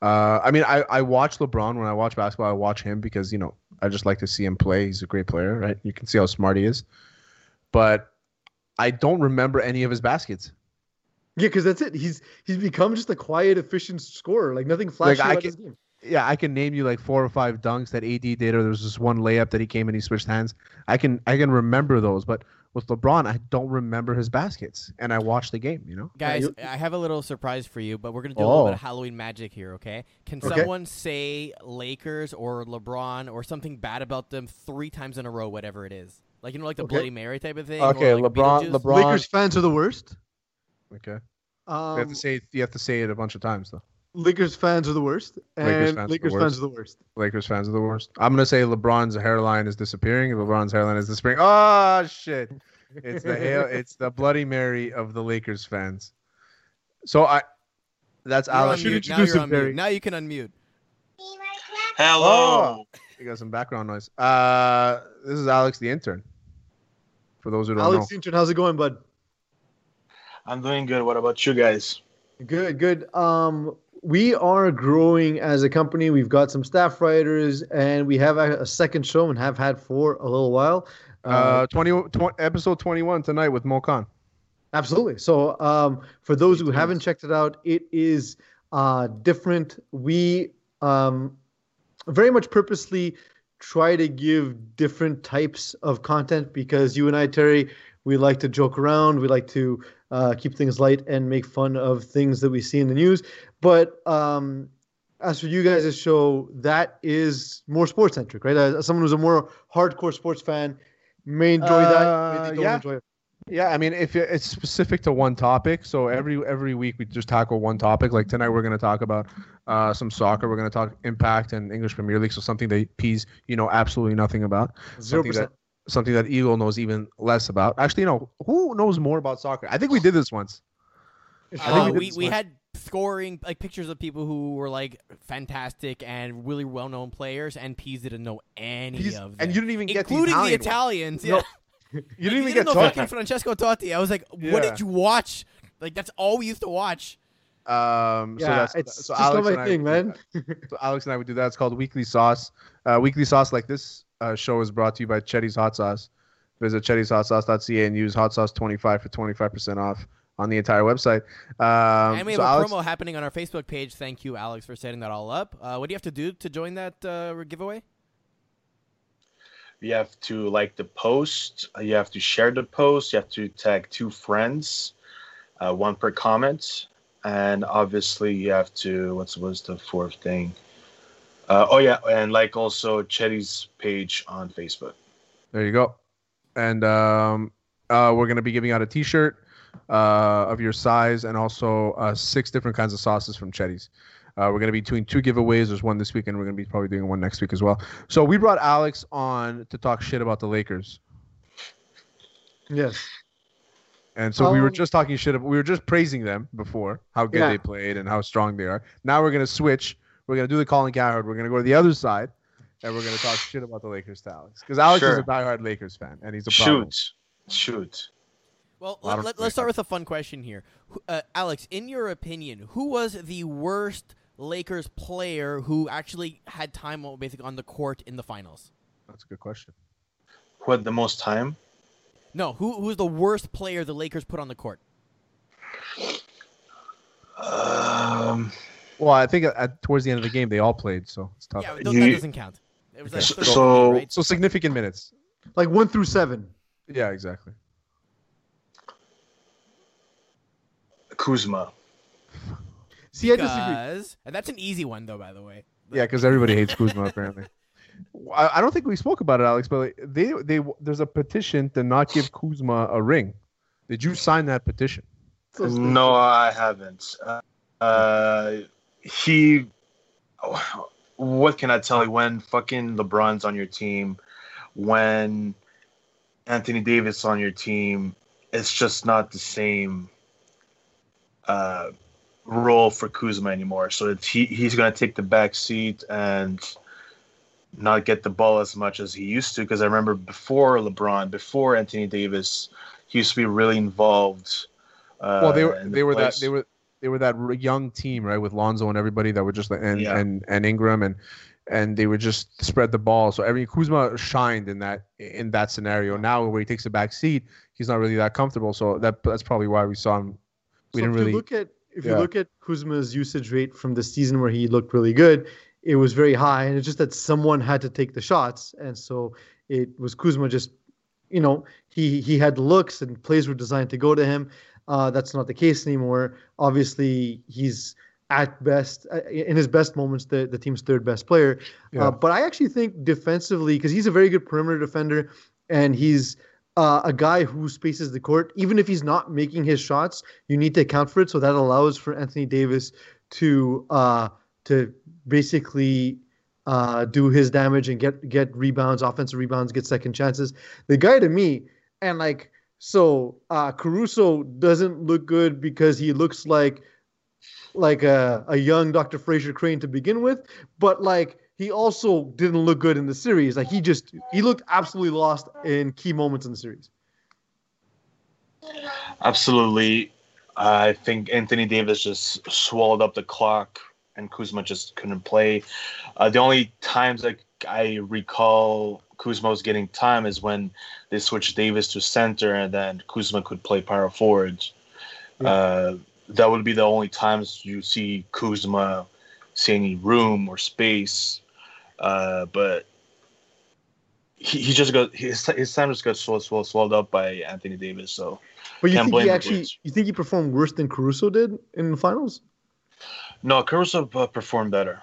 Uh, I mean, I, I watch LeBron when I watch basketball. I watch him because you know I just like to see him play. He's a great player, right? You can see how smart he is, but I don't remember any of his baskets. Yeah, because that's it. He's he's become just a quiet, efficient scorer. Like nothing flashy I about his game. Yeah, I can name you like four or five dunks that AD did, or there was this one layup that he came and he switched hands. I can I can remember those, but with LeBron, I don't remember his baskets, and I watch the game. You know, Guys, you- I have a little surprise for you, but we're gonna do a little bit Oh. of Halloween magic here, okay? Can Okay. someone say Lakers or LeBron or something bad about them three times in a row, whatever it is? Like you know, like the Okay. Bloody Mary type of thing. Okay, like LeBron- LeBron- Lakers fans are the worst. okay. Um, you have to say you have to say it a bunch of times though. Lakers fans are the worst, and Lakers Lakers fans fans, are the are the worst. Lakers fans are the worst. I'm gonna say LeBron's hairline is disappearing. LeBron's hairline is disappearing. Oh shit! It's the hail. It's the Bloody Mary of the Lakers fans. So I, that's You're Alex. should. Now introduce you're him, on mute. Now you can unmute. Hello. You got some background noise. Uh, this is Alex, the intern. For those who don't Alex know, Alex Intern, how's it going, bud? I'm doing good. What about you guys? Good, good. Um, we are growing as a company. We've got some staff writers, and we have a, a second show and have had for a little while. uh, 20, 20 episode 21 tonight with Mo Khan. Absolutely. So, um, for those who haven't checked it out, it is uh, different. We um, very much purposely try to give different types of content because you and I, Terry, we like to joke around. We like to uh, keep things light and make fun of things that we see in the news. But um, as for you guys' show, that is more sports centric, right? As someone who's a more hardcore sports fan, may enjoy Uh, that. Maybe don't yeah. enjoy it. Yeah, I mean, if it's specific to one topic, so every every week we just tackle one topic. Like tonight, we're going to talk about uh, some soccer. We're going to talk Impact and English Premier League. So something that Peas, you know, absolutely nothing about. Zero percent. That something that Eagle knows even less about. Actually, you know, who knows more about soccer? I think we did this once. I think Uh, we we we once. had scoring like pictures of people who were like fantastic and really well known players, and Peas didn't know any Peas- of them, and you didn't even get including the Italian one. Italians. No, Yeah, You didn't even didn't get know fucking Francesco Totti. I was like, what did you watch? Like that's all we used to watch. Um, so Yeah, that's, it's so just Alex not and my I thing, would man. So Alex and I would do that. It's called Weekly Sauce. Uh, Weekly Sauce, like this uh, show, is brought to you by Chetty's Hot Sauce. Visit chettyshotsauce.ca and use hot sauce 25 for 25% off on the entire website. Um, and we have so a Alex, promo happening on our Facebook page. Thank you, Alex, for setting that all up. Uh, what do you have to do to join that uh, giveaway? You have to like the post. uh, You have to share the post. You have to tag two friends, uh, one per comment, and obviously you have to. What's what's the fourth thing? Uh, oh yeah, and like also Chetty's page on Facebook. There you go. And um, uh, we're going to be giving out a t shirt uh, of your size and also uh, six different kinds of sauces from Chetty's. Uh, we're going to be doing two giveaways. There's one this week, and we're going to be probably doing one next week as well. So we brought Alex on to talk shit about the Lakers. Yes. And so we were Um, just talking shit. About, we were just praising them before how good Yeah. they played and how strong they are. Now we're gonna switch. We're gonna do the Colin Cowherd. We're gonna go to the other side, and we're gonna talk shit about the Lakers to Alex because Alex is Sure. a diehard Lakers fan, and he's a problem. Shoot, shoot. Well, A let, of let, great us start with a fun question here. Uh, Alex, in your opinion, who was the worst Lakers player who actually had time basically on the court in the finals? That's a good question. Who had the most time? No, who who's the worst player the Lakers put on the court? Um, Well, I think at, at, towards the end of the game they all played, so it's tough. Yeah, th- that doesn't count. It was like So- so- right? So significant minutes. Like one through seven. Yeah, exactly. Kuzma. See, I disagree. And that's an easy one though, by the way. Yeah, because everybody hates Kuzma apparently. I, I don't think we spoke about it, Alex, but like, they they there's a petition to not give Kuzma a ring. Did you sign that petition? No, I haven't. Uh, uh, he. What can I tell you? When fucking LeBron's on your team, when Anthony Davis on your team, it's just not the same uh, role for Kuzma anymore. So it's, he he's gonna take the back seat and not get the ball as much as he used to. Because I remember before LeBron, before Anthony Davis, he used to be really involved. Uh, well, they were the they were that they were they were that young team, right, with Lonzo and everybody that were just like and Yeah. and and Ingram and and they would just spread the ball. So every Kuzma shined in that in that scenario. Now where he takes a back seat, he's not really that comfortable. So that that's probably why we saw him. We so didn't really. look at if yeah. you look at Kuzma's usage rate from the season where he looked really good, it was very high, and it's just that someone had to take the shots, and so it was Kuzma just, you know, he he had looks and plays were designed to go to him. Uh, that's not the case anymore. Obviously, he's at best uh, in his best moments the, the team's third best player. Yeah. Uh, but I actually think defensively, because he's a very good perimeter defender, and he's uh, a guy who spaces the court. Even if he's not making his shots, you need to account for it. So that allows for Anthony Davis to uh, to basically uh, do his damage and get get rebounds, offensive rebounds, get second chances. The guy to me, and like so, uh, Caruso doesn't look good because he looks like like a, a young Dr. Frasier Crane to begin with, but like he also didn't look good in the series. Like he just he looked absolutely lost in key moments in the series. Absolutely. I think Anthony Davis just swallowed up the clock and Kuzma just couldn't play. Uh, the only times like I recall Kuzma was getting time is when they switched Davis to center and then Kuzma could play power forward. Yeah. Uh, that would be the only times you see Kuzma see any room or space. Uh, but he, he just got his his time just got swelled, up by Anthony Davis. So But you Can't think blame he actually you think he performed worse than Caruso did in the finals? no, Caruso uh, performed better.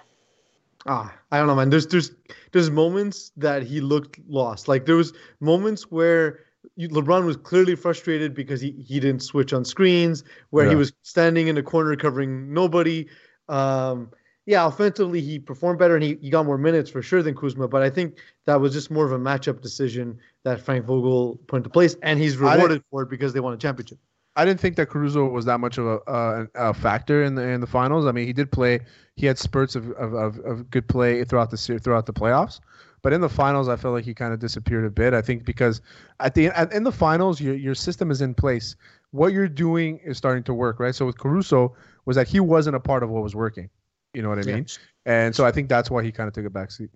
Ah, I don't know, man. There's there's there's moments that he looked lost. Like there was moments where you, LeBron was clearly frustrated because he, he didn't switch on screens, where he was standing in the corner covering nobody. Um, yeah, offensively he performed better and he, he got more minutes for sure than Kuzma, but I think that was just more of a matchup decision that Frank Vogel put into place, and he's rewarded for it because they won a championship. I didn't think that Caruso was that much of a, uh, a factor in the in the finals. I mean, he did play. He had spurts of, of, of, of good play throughout the throughout the playoffs, but in the finals, I felt like he kind of disappeared a bit. I think because at the at, in the finals, your your system is in place. What you're doing is starting to work, right? So with Caruso, was that he wasn't a part of what was working. You know what I mean? Yeah. mean? And so I think that's why he kind of took a backseat.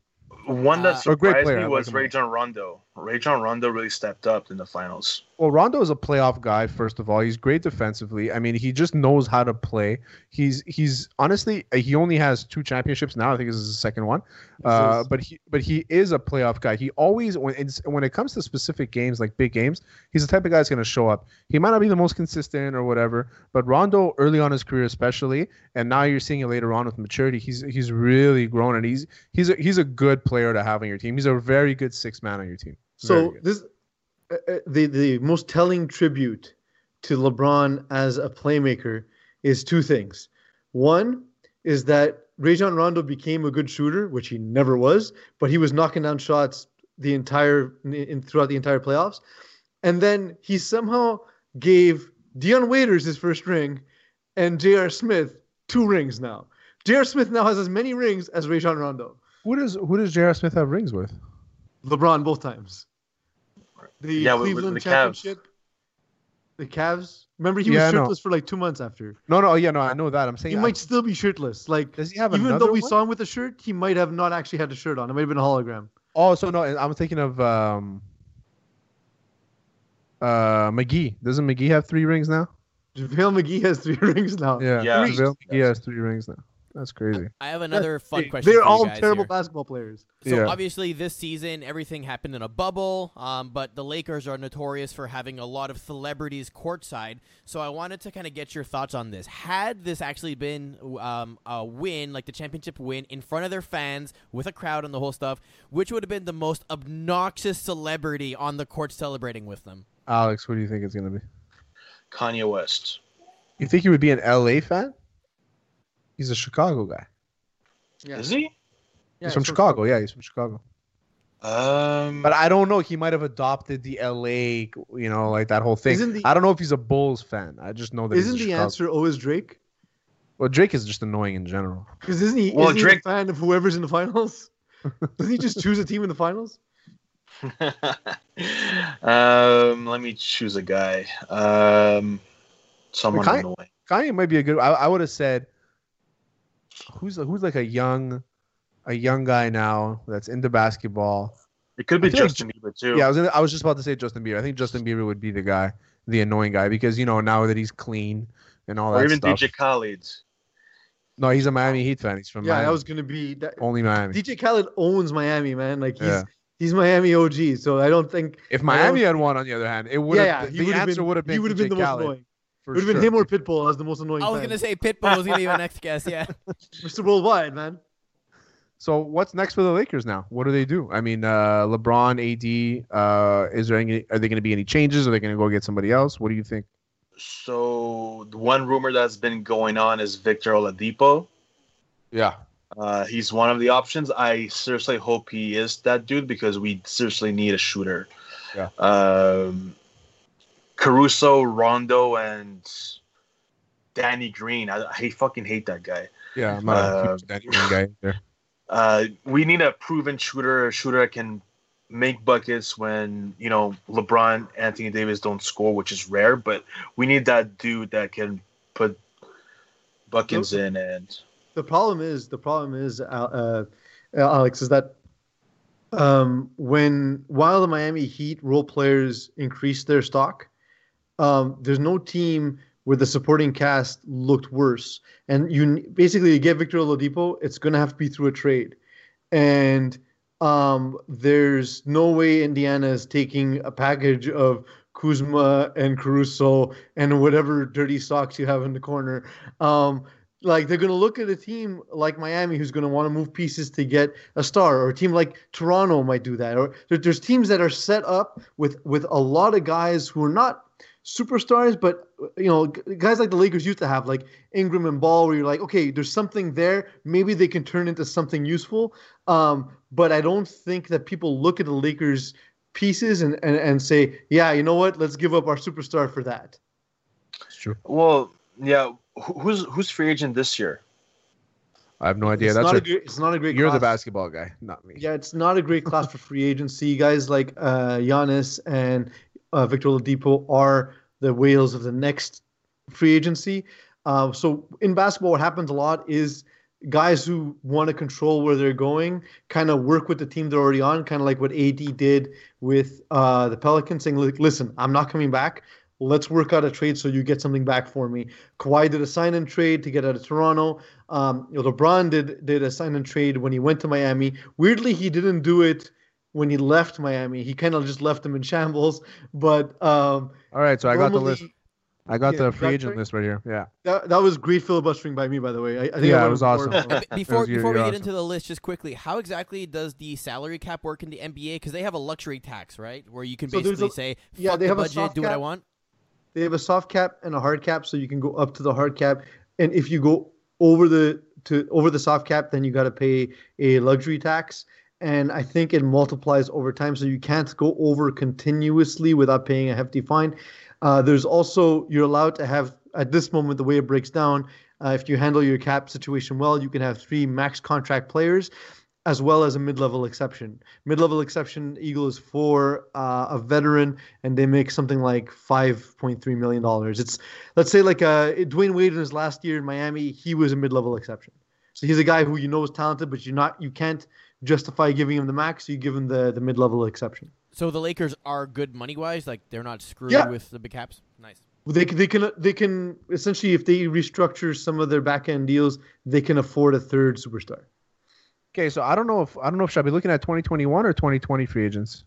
One that Uh, a great surprised player, me was him a lot. Rajon Rondo. Rajon Rondo really stepped up in the finals. Well, Rondo is a playoff guy. First of all, he's great defensively. I mean, he just knows how to play. He's he's honestly he only has two championships now. I think this is the second one. Uh, but he but he is a playoff guy. He always when it's when it comes to specific games like big games, he's the type of guy that's going to show up. He might not be the most consistent or whatever, but Rondo early on in his career especially, and now you're seeing it later on with maturity. He's he's really grown and he's he's a, he's a good player to have on your team. He's a very good six man on your team. Very So good. this Uh, uh, the the most telling tribute to LeBron as a playmaker is two things. One is that Rajon Rondo became a good shooter, which he never was, but he was knocking down shots the entire in, throughout the entire playoffs. And then he somehow gave Dion Waiters his first ring and J.R. Smith two rings now. J.R. Smith now has as many rings as Rajon Rondo. Who does who does J.R. Smith have rings with? LeBron both times. The Yeah, with- with Cleveland the Cavs. championship. The Cavs. Remember, he Yeah, was shirtless for like two months after. No, no, yeah, no, I know that. I'm saying He I- might still be shirtless. Like does he have even though we one? saw him with a shirt, he might have not actually had a shirt on. It might have been a hologram. Oh, so no, I'm thinking of um, uh, McGee. Doesn't McGee have three rings now? JaVale McGee has three rings now. Yeah, Yeah. JaVale McGee has three rings now. That's crazy. I have another fun question. They're for you all guys terrible here. basketball players. So Yeah. obviously this season everything happened in a bubble, um, but the Lakers are notorious for having a lot of celebrities courtside. So I wanted to kind of get your thoughts on this. Had this actually been um, a win, like the championship win, in front of their fans with a crowd and the whole stuff, which would have been the most obnoxious celebrity on the court celebrating with them? Alex, what do you think it's gonna be? Kanye West. You think he would be an LA fan? He's a Chicago guy. Yeah. Is he? Yeah, he's from so- Chicago. Yeah, he's from Chicago. Um, But I don't know. He might have adopted the LA, you know, like that whole thing. The- I don't know if he's a Bulls fan. I just know that. he's Isn't a the Chicago- answer always Drake? Well, Drake is just annoying in general. Because isn't he, Well, isn't he Drake- a fan of whoever's in the finals? Doesn't he just choose a team in the finals? um, let me choose a guy. Um, someone Kanye- annoying. Kanye might be a good. I, I would have said, who's who's like a young, a young guy now that's into basketball. It could be I feel like Justin Bieber too. Yeah, I was gonna, I was just about to say Justin Bieber. I think Justin Bieber would be the guy, the annoying guy, because you know now that he's clean and all or that Or even stuff. DJ Khaled. No, he's a Miami Heat fan. He's from Yeah, Miami. that was gonna be that. only Miami. DJ Khaled owns Miami, man. Like he's Yeah. he's Miami OG. So I don't think If Miami had won, on the other hand, it would yeah, have. yeah, the answer been, would have been he would have been the most annoying. For It would have been sure. him or Pitbull as the most annoying. I was gonna say Pitbull was gonna be my next guess. Yeah. Mr. Worldwide, man. So what's next for the Lakers now? What do they do? I mean, uh, LeBron, AD. Uh, is there any? Are they going to be any changes? Are they going to go get somebody else? What do you think? So the one rumor that's been going on is Victor Oladipo. Yeah, Uh, he's one of the options. I seriously hope he is that dude because we seriously need a shooter. Yeah. Um, Caruso, Rondo, and Danny Green. I, I fucking hate that guy. yeah. I'm not Uh, huge Danny Green guy there. Uh, we need a proven shooter, a shooter that can make buckets when you know LeBron, Anthony Davis don't score, which is rare. But we need that dude that can put buckets in and The problem is the problem is Al- uh, Alex is that um, when while the Miami Heat role players increase their stock, um, there's no team where the supporting cast looked worse. And you basically you get Victor Oladipo, it's going to have to be through a trade. And um, there's no way Indiana is taking a package of Kuzma and Caruso and whatever dirty socks you have in the corner. Um, like they're going to look at a team like Miami who's going to want to move pieces to get a star, or a team like Toronto might do that. Or there's teams that are set up with with a lot of guys who are not superstars, but you know, guys like the Lakers used to have, like Ingram and Ball, where you're like, okay, there's something there. Maybe they can turn into something useful. Um, but I don't think that people look at the Lakers pieces and, and, and say, yeah, you know what? Let's give up our superstar for that. It's true. Well, yeah. Who's who's free agent this year? I have no idea. It's That's not, a a, great, it's not a great you're the basketball guy, not me. Yeah, it's not a great class for free agency. Guys like uh, Giannis and uh, Victor Oladipo are the whales of the next free agency. Uh, so in basketball, what happens a lot is guys who want to control where they're going kind of work with the team they're already on, kind of like what AD did with uh, the Pelicans, saying, listen, I'm not coming back. Let's work out a trade so you get something back for me." Kawhi did a sign and trade to get out of Toronto. Um, you know, LeBron did did a sign and trade when he went to Miami. Weirdly, he didn't do it when he left Miami. He kind of just left them in shambles. But um, All right, so I got the list. I got Yeah, the free agent it? list right here. Yeah. that, that was great filibustering by me, by the way. I, I think Yeah, I it was overboard. awesome. Before you're- before we you're get into the list, just quickly, how exactly does the salary cap work in the NBA? Because they have a luxury tax, right, where you can So basically a- say, yeah, they the have a budget, soft do what I want." they have a soft cap and a hard cap, so you can go up to the hard cap. And if you go over the to over the soft cap, then you got to pay a luxury tax. And I think it multiplies over time, so you can't go over continuously without paying a hefty fine. Uh, there's also you're allowed to have at this moment the way it breaks down. Uh, if you handle your cap situation well, you can have three max contract players, as well as a mid-level exception. Mid-level exception Eagle is for uh, a veteran, and they make something like five point three million dollars. It's let's say like uh, Dwyane Wade in his last year in Miami, he was a mid-level exception. So he's a guy who you know is talented, but you're not you can't justify giving him the max. You give him the the mid-level exception. So the Lakers are good money wise, like they're not screwed Yeah. with the big caps. Nice. They can, they can they can essentially if they restructure some of their back end deals, they can afford a third superstar. Okay, so I don't know if I don't know if should I be looking at 2021 or 2020 free agents.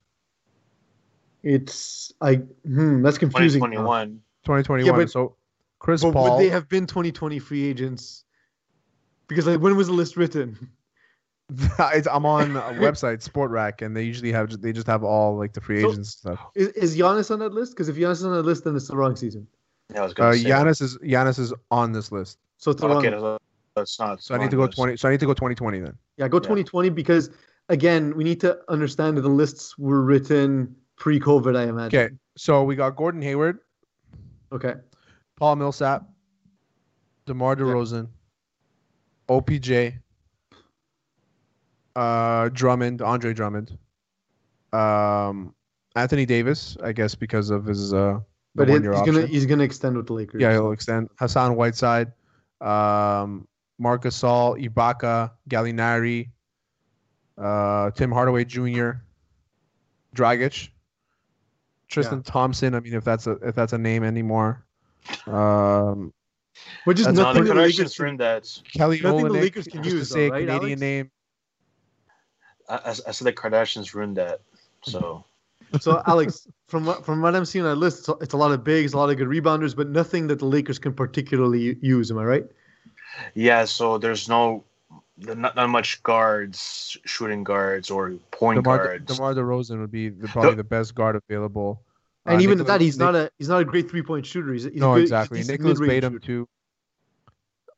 It's I hmm, that's confusing. now. 2021. 2021. but- so Chris But Paul. would they have been 2020 free agents? Because like when was the list written? it's, I'm on a website Spotrac, and they usually have they just have all like the free So- agents stuff. Is, is Giannis on that list? Because if Giannis is on that list, then it's the wrong season. Yeah, I was Uh, gonna say. Giannis is Giannis is on this list, So it's the wrong. Okay, that's- that's not. so I need to go 20. So I need to go 2020 then. Yeah, go 2020 because again, we need to understand that the lists were written pre-COVID. I imagine. Okay, so we got Gordon Hayward, Okay. Paul Millsap, DeMar DeRozan, OPJ, uh, Drummond, Andre Drummond, um, Anthony Davis, I guess because of his uh, the But one-year he's option. gonna he's gonna extend with the Lakers. Yeah, he'll extend. Hassan Whiteside, um, Marc Gasol, Ibaka, Gallinari, uh, Tim Hardaway Jr., Dragic, Tristan Thompson. I mean, if that's a if that's a name anymore, um, Which is nothing the the Lakers. Can, ruined that. Kelly Nothing the Lakers can just to use, say though, a right, Canadian Alex? name. I, I, I said the Kardashians ruined that. So so Alex, from what from what I'm seeing on that list, it's a, it's a lot of bigs, a lot of good rebounders, but nothing that the Lakers can particularly use. Am I right? yeah, so there's no not, not much guards, shooting guards or point DeMar, guards. DeMar DeRozan would be the, probably the best guard available. Uh, And even Nicolas- that, he's Nick- not a he's not a great three point shooter. He's, he's no, good, exactly. he's a Nicolas mid-range Batum shooter.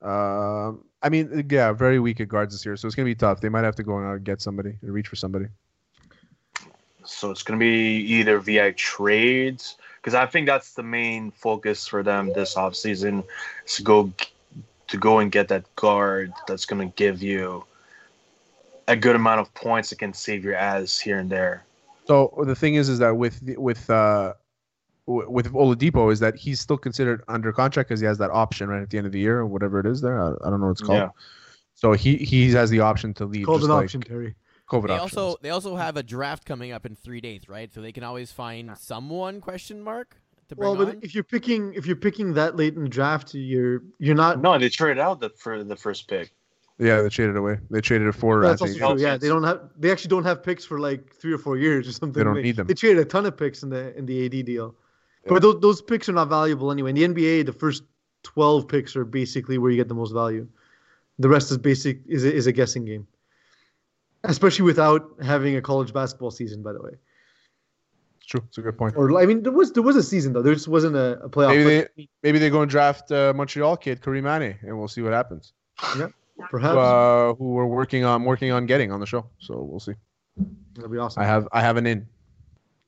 too. Um, I mean, yeah, very weak at guards this year, so it's gonna be tough. They might have to go out and get somebody and reach for somebody. So it's gonna be either via trades because I think that's the main focus for them this offseason is to go to go and get that guard that's gonna give you a good amount of points that can save your ass here and there. So the thing is, is that with with uh w- with Oladipo is that he's still considered under contract because he has that option right at the end of the year or whatever it is there. I, I don't know what it's called. Yeah. So he he has the option to leave. Called just an like option, Terry. COVID They options. also they also have a draft coming up in three days, right? So they can always find someone question mark to bring Well, but on? if you're picking if you're picking that late in the draft, you're you're not. No, they traded out the for the first pick. Yeah, they traded away. They traded it for. That's also think, true. Yeah, they don't have. They actually don't have picks for like three or four years or something. They don't need them. They traded a ton of picks in the in the AD deal, Yeah. but those those picks are not valuable anyway. In the NBA, the first twelve picks are basically where you get the most value. The rest is basic is a, is a guessing game, especially without having a college basketball season. By the way, it's true. It's a good point. or I mean, there was there was a season though. There just wasn't a, a playoff. Maybe they maybe they go and draft uh, Montreal kid Karim Mane, and we'll see what happens. Yeah, perhaps Uh, who we're working on working on getting on the show. So we'll see. that'd be awesome. I have I have an in.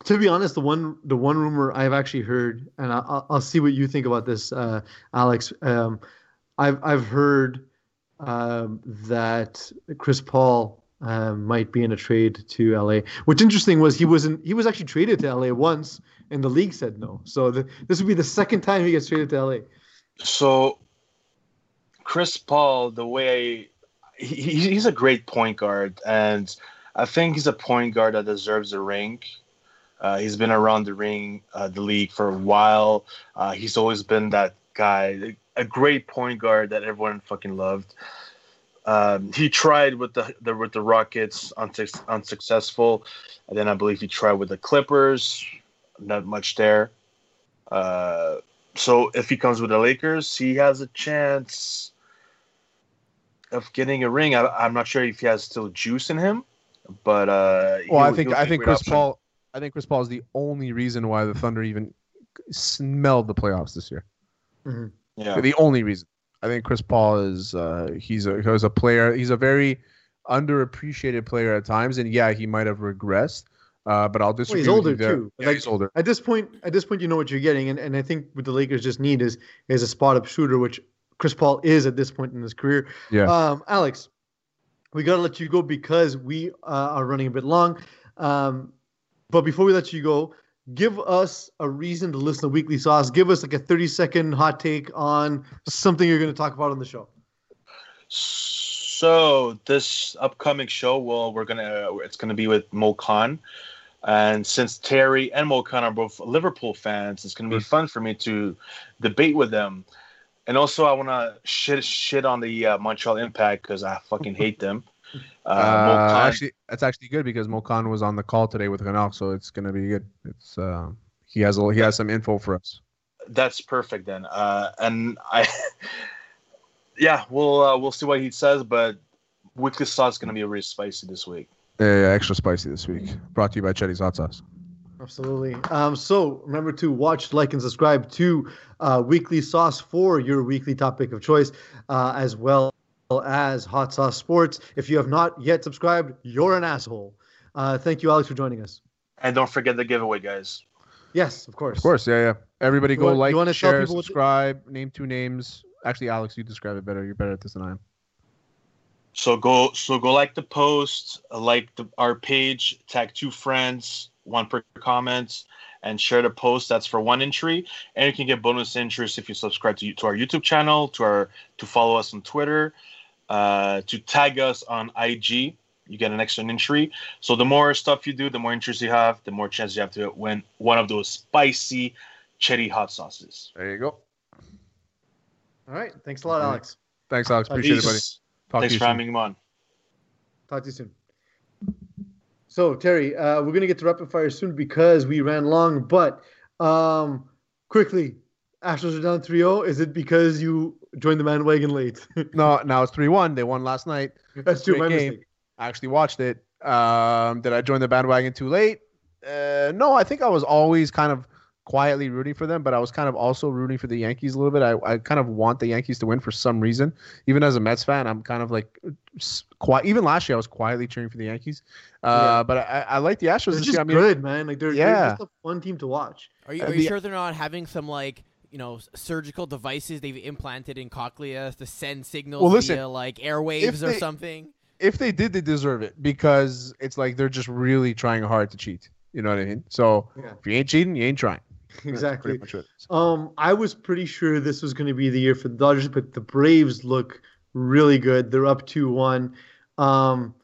To be honest, the one the one rumor I've actually heard, and I, I'll, I'll see what you think about this, uh, Alex. Um, I've I've heard um, that Chris Paul um, might be in a trade to LA. What's interesting was he wasn't. He was actually traded to LA once, and the league said no. So the, this would be the second time he gets traded to LA. So, Chris Paul, the way he- he's a great point guard, and I think he's a point guard that deserves a ring. Uh, he's been around the ring, uh, the league for a while. Uh, he's always been that guy, a great point guard that everyone fucking loved. Um, he tried with the, the with the Rockets, unsuc- unsuccessful, and then I believe he tried with the Clippers, not much there. Uh, so if he comes with the Lakers, he has a chance of getting a ring. I, I'm not sure if he has still juice in him, but uh, Well, I think I think Chris option. Paul. I think Chris Paul is the only reason why the Thunder even smelled the playoffs this year. Yeah, The only reason. I think Chris Paul is uh, he's a he's a player. He's a very underappreciated player at times, and yeah, he might have regressed. Uh, but I'll disagree. he's with older, you there. too. Yeah, Like- he's older. At this point, at this point, you know what you're getting, and, and I think what the Lakers just need is is a spot up shooter, which Chris Paul is at this point in his career. Yeah. Um, Alex, we gotta let you go because we uh, are running a bit long. Um, but before we let you go, give us a reason to listen to Weekly Sauce. Give us like a 30 second hot take on something you're going to talk about on the show. So this upcoming show, well, we're gonna it's gonna be with Mo Khan, and since Terry and Mo Khan are both Liverpool fans, it's gonna be fun for me to debate with them. And also, I want to shit shit on the uh, Montreal Impact because I fucking hate them. Uh, Uh, actually, that's actually good because Mo Khan was on the call today with Renault, so it's gonna be good. It's uh, he has a, he has some info for us. that's perfect then. Uh, and I, yeah, we'll uh, we'll see what he says, but weekly sauce is gonna be really spicy this week. Yeah, yeah, extra spicy this week. Brought to you by Chetty's Hot Sauce. Absolutely. Um, so remember to watch, like, and subscribe to uh, Weekly Sauce for your weekly topic of choice, uh, as well as Hot Sauce Sports. If you have not yet subscribed, you're an asshole. Uh, thank you, Alex, for joining us. And don't forget the giveaway, guys. Yes, of course. Of course, yeah, yeah. Everybody You go want- you like, wanna tell share, what subscribe, name two names. Actually, Alex, you describe it better. You're better at this than I am. So go so go like the post, like the, our page, tag two friends, one per comment, and share the post. That's for one entry, and you can get bonus entries if you subscribe to to our YouTube channel, to our to follow us on Twitter, uh, to tag us on IG. You get an extra entry. So the more stuff you do, the more interest you have, the more chance you have to win one of those spicy cherry hot sauces. There you go. All right. Thanks a lot, Alex. Thanks, Alex. Appreciate it, buddy. Talk Thanks to you for soon. having me on. Talk to you soon. So Terry, uh, we're gonna get to rapid fire soon because we ran long. But um, quickly, Astros are down 3-0. Is it because you joined the bandwagon late? No, now it's three one. They won last night. That's true. Great My game. mistake. I actually watched it. Um, did I join the bandwagon too late? Uh, no, I think I was always kind of quietly rooting for them, but I was kind of also rooting for the Yankees a little bit. I, I kind of want the Yankees to win for some reason. Even as a Mets fan, I'm kind of like quiet. Even last year, I was quietly cheering for the Yankees. Uh, Yeah. But I, I like the Astros. They're this just year. I mean, good, man. Like they're, Yeah. they're just a fun team to watch. Are you, Uh, are you the- sure they're not having some like you know surgical devices they've implanted in cochlea to send signals Well, listen, via like airwaves or they- something? if they did, they deserve it because it's like they're just really trying hard to cheat. You know what I mean? So Yeah. if you ain't cheating, you ain't trying. Exactly. much. Um, I was pretty sure this was going to be the year for the Dodgers, but the Braves look really good. They're up two one. Um,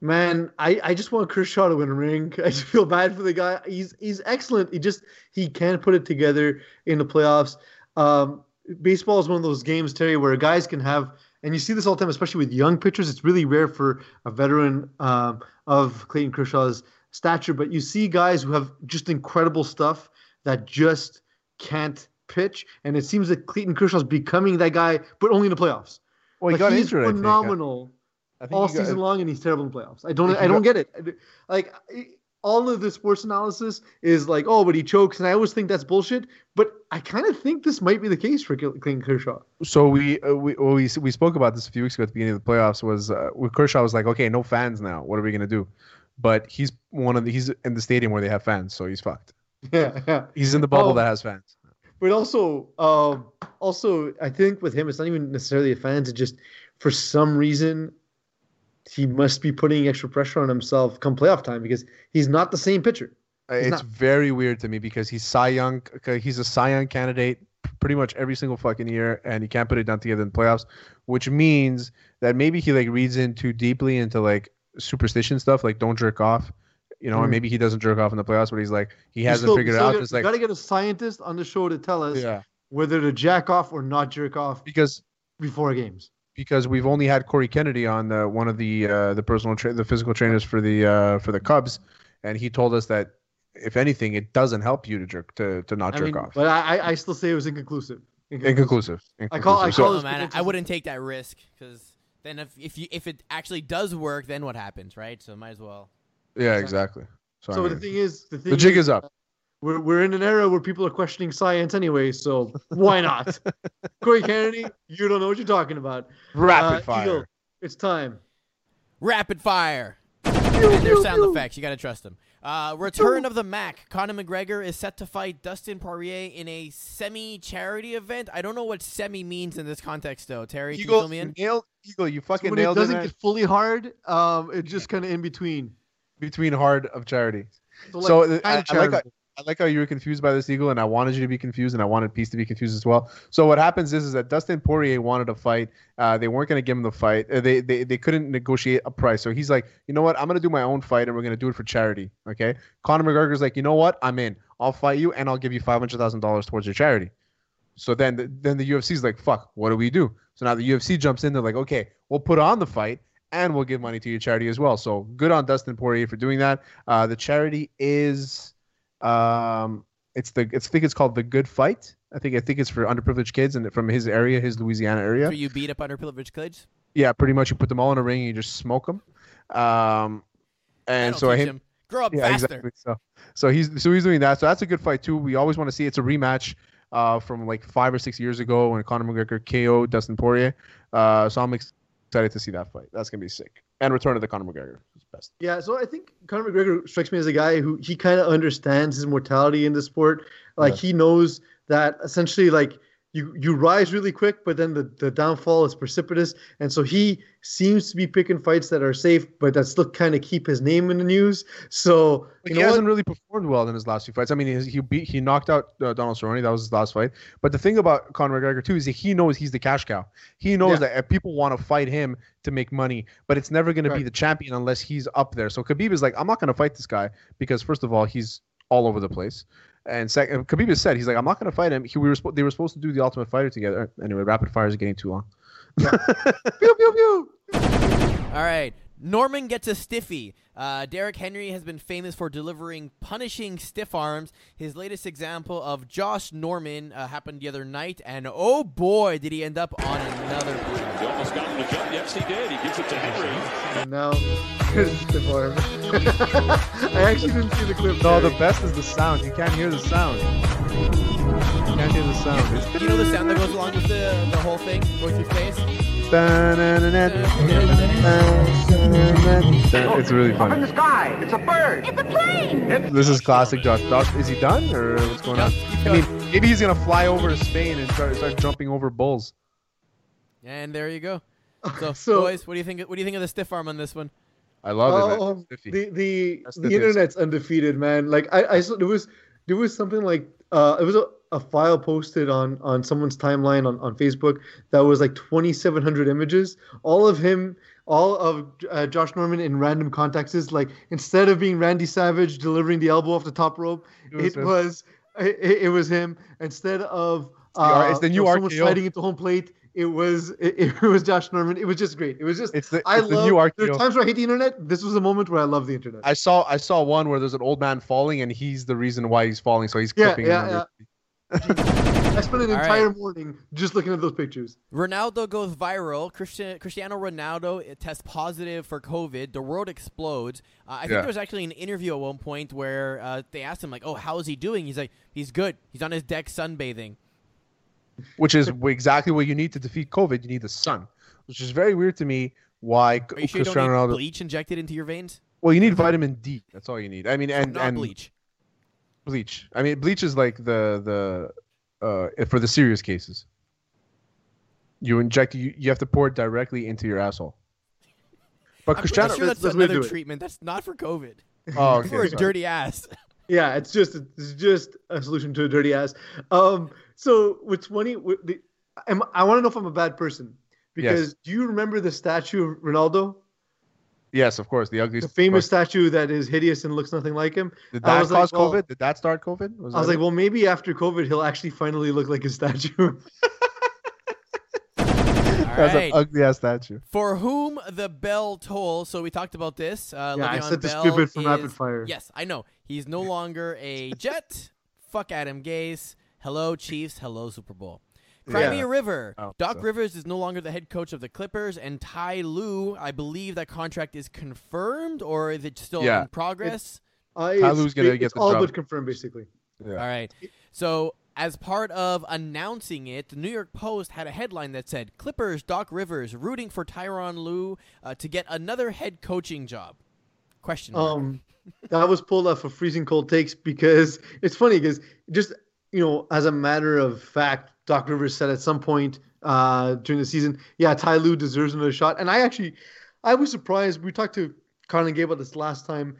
Man, I, I just want Kershaw to win a ring. I just feel bad for the guy. He's he's excellent. He just he can't put it together in the playoffs. Um, baseball is one of those games, Terry, where guys can have, and you see this all the time, especially with young pitchers. It's really rare for a veteran um, of Clayton Kershaw's stature, but you see guys who have just incredible stuff that just can't pitch, and it seems that Clayton Kershaw's becoming that guy, but only in the playoffs. Well, he Like, got he's injured. Phenomenal all he got- season long, and he's terrible in the playoffs. I don't, I don't got- get it. Like all of the sports analysis is like, oh, but he chokes, and I always think that's bullshit. But I kind of think this might be the case for Clayton Kershaw. So we uh, we well, we we spoke about this a few weeks ago at the beginning of the playoffs. Was uh, Kershaw was like, okay, no fans now. What are we gonna do? But he's one of the he's in the stadium where they have fans, so he's fucked. Yeah, yeah. He's in the bubble Oh. that has fans. But also, um, also, I think with him, it's not even necessarily the fans. It's just for some reason he must be putting extra pressure on himself come playoff time because he's not the same pitcher. Uh, It's not- very weird to me because he's Cy Young. He's a Cy Young candidate pretty much every single fucking year, and he can't put it down together in the playoffs, which means that maybe he like reads in too deeply into like superstition stuff, like don't jerk off. You know, and Mhm. maybe he doesn't jerk off in the playoffs, but he's like he You hasn't still- figured it out. Just you like got to get a scientist on the show to tell us yeah, whether to jack off or not jerk off because before games. Because we've only had Corey Kennedy on the, one of the uh, the personal tra- the physical trainers for the uh, for the Cubs, and he told us that if anything, it doesn't help you to jerk to, to not I jerk mean, off. but I, I- I still say it was inconclusive. Inconclusive. I call- I Inconclusive. call So- this man, I- I wouldn't take that risk because then if if you if it actually does work, then what happens, right? So might as well. yeah, exactly. So, I So the thing is, the thing the jig is, is up. We're we're in an era where people are questioning science anyway, so why not? Corey Kennedy, you don't know what you're talking about. Rapid Uh, fire. Eagle, it's time. Rapid fire. and their sound effects. You got to trust them. Uh, return of the Mac. Conor McGregor is set to fight Dustin Poirier in a semi-charity event. I don't know what semi means in this context, though. Terry, can you Eagle, fill me you in? nailed Eagle. You fucking when it nailed it doesn't man. get fully hard, um, it's just kind of in between. between hard of charity. So, So, like, kinda I- I like charitable. I like how you were confused by this eagle, and I wanted you to be confused, and I wanted Peace to be confused as well. So what happens is, is that Dustin Poirier wanted a fight. Uh, they weren't going to give him the fight. Uh, they, they they couldn't negotiate a price. So he's like, you know what? I'm going to do my own fight, and we're going to do it for charity. Okay. Conor McGregor's like, you know what? I'm in. I'll fight you, and I'll give you five hundred thousand dollars towards your charity. So then, the, then the UFC's like, fuck, what do we do? So now the UFC jumps in. They're like, okay, we'll put on the fight, and we'll give money to your charity as well. So good on Dustin Poirier for doing that. Uh, the charity is, um, it's the it's I think it's called the Good Fight. I think I think it's for underprivileged kids and from his area, his Louisiana area. So you beat up underprivileged kids? Yeah, pretty much. You put them all in a ring and you just smoke them. Um, and That'll so I him. Grow up yeah, faster. exactly. So, so he's so he's doing that. So that's a good fight too. We always want to see it's a rematch uh, from like five or six years ago when Conor McGregor KO Dustin Poirier. Uh, so I'm excited to see that fight. That's gonna be sick. And return of the Conor McGregor. Yeah, so I think Conor McGregor strikes me as a guy who he kind of understands his mortality in the sport. Like Yeah. he knows that essentially, like you you rise really quick, but then the, the downfall is precipitous, and so he seems to be picking fights that are safe, but that still kind of keep his name in the news. So he hasn't what? really performed well in his last few fights. I mean, he, he beat he knocked out uh, Donald Cerrone. That was his last fight. But the thing about Conor McGregor too is that he knows he's the cash cow. He knows Yeah. that uh, people want to fight him to make money, but it's never going to be the champion unless he's up there. So Khabib is like, I'm not going to fight this guy because first of all, he's all over the place. And second, Khabib has said he's like, I'm not going to fight him. He, we were they were supposed to do the Ultimate Fighter together. Anyway, rapid fire is getting too long. Pew, pew, pew. All right. Norman gets a stiffy. Uh, Derrick Henry has been famous for delivering punishing stiff arms. His latest example of Josh Norman uh, happened the other night, and oh boy, did he end up on another. He almost got him to jump. Yes, he did. He gives it to Henry. And now stiff arm. I actually didn't see the clip. No, the best is the sound. You can't hear the sound. You can't hear the sound. You know the sound that goes along with the, the whole thing, going through space? It's really Up in the sky. It's a bird. It's a plane. This is classic Josh. Josh, is he done or what's going on? I mean, maybe he's gonna fly over to Spain and start start jumping over bulls. And there you go. So, So- boys, what do you think? What do you think of the stiff arm on this one? I love it. Oh, Man. It's 50. the the That's the the thing. internet's undefeated, man. Like I, I saw there was there was something like uh, it was a, a file posted on on someone's timeline on, on Facebook that was like 2,700 images. All of him, all of uh, Josh Norman in random contexts. Like instead of being Randy Savage delivering the elbow off the top rope, It was it him. was it, it was him. Instead of uh, it's the you new someone RKO. sliding into home plate, it was it, it was Josh Norman. It was just great. It was just It's the, I it's the love. new There are times where I hate the internet. This was a moment where I love the internet. I saw I saw one where there's an old man falling and he's the reason why he's falling, so he's Yeah, clipping yeah, him. I spent an All right. entire morning just looking at those pictures. Ronaldo goes viral. Christian, Cristiano Ronaldo it tests positive for COVID. The world explodes. Uh, I think Yeah. there was actually an interview at one point where uh, they asked him like, "Oh, how is he doing?" He's like, "He's good. He's on his deck sunbathing." Which is exactly what you need to defeat COVID. You need the sun, which is very weird to me. Why Are you sure you don't need Ronaldo? bleach injected into your veins? Well, you need vitamin D. That's all you need. I mean, and Not and bleach. bleach. I mean, bleach is like the the uh for the serious cases. You inject you, you have to pour it directly into your asshole. But I'm Cristiano, sure that's that's the way to another treatment. That's not for COVID. oh, okay, for a dirty ass. Yeah, it's just it's just a solution to a dirty ass. Um, so with twenty, what the- am- I want to know if I'm a bad person because do you remember the statue of Ronaldo, Yes, of course, the ugly. the famous statue that is hideous and looks nothing like him? Did that was cause like, well- COVID? Did that start COVID? I was like, it? well, maybe after COVID, he'll actually finally look like his statue. All that's right. an ugly ass statue. For whom the bell tolls. So we talked about this. Uh, Yeah, I Le'Veon said the stupid from is- Rapid Fire. Yes, I know. He's no longer a Jet. Fuck Adam Gase. Hello Chiefs. Hello Super Bowl. Crimea Yeah. River. Oh, Doc so- Rivers is no longer the head coach of the Clippers, and Ty Lue, I believe that contract is confirmed, or is it still Yeah. in progress? Uh, Ty it's, Lue's gonna it's get the all job. but confirmed, basically. Yeah. All right. So, as part of announcing it, the New York Post had a headline that said Clippers Doc Rivers rooting for Tyronn Lue uh, to get another head coaching job. Question. Um, that was pulled off of freezing cold takes because it's funny because just you know as a matter of fact, Doc Rivers said at some point uh, during the season, yeah, Ty Lue deserves another shot, and I actually I was surprised. We talked to Colin Gay about this last time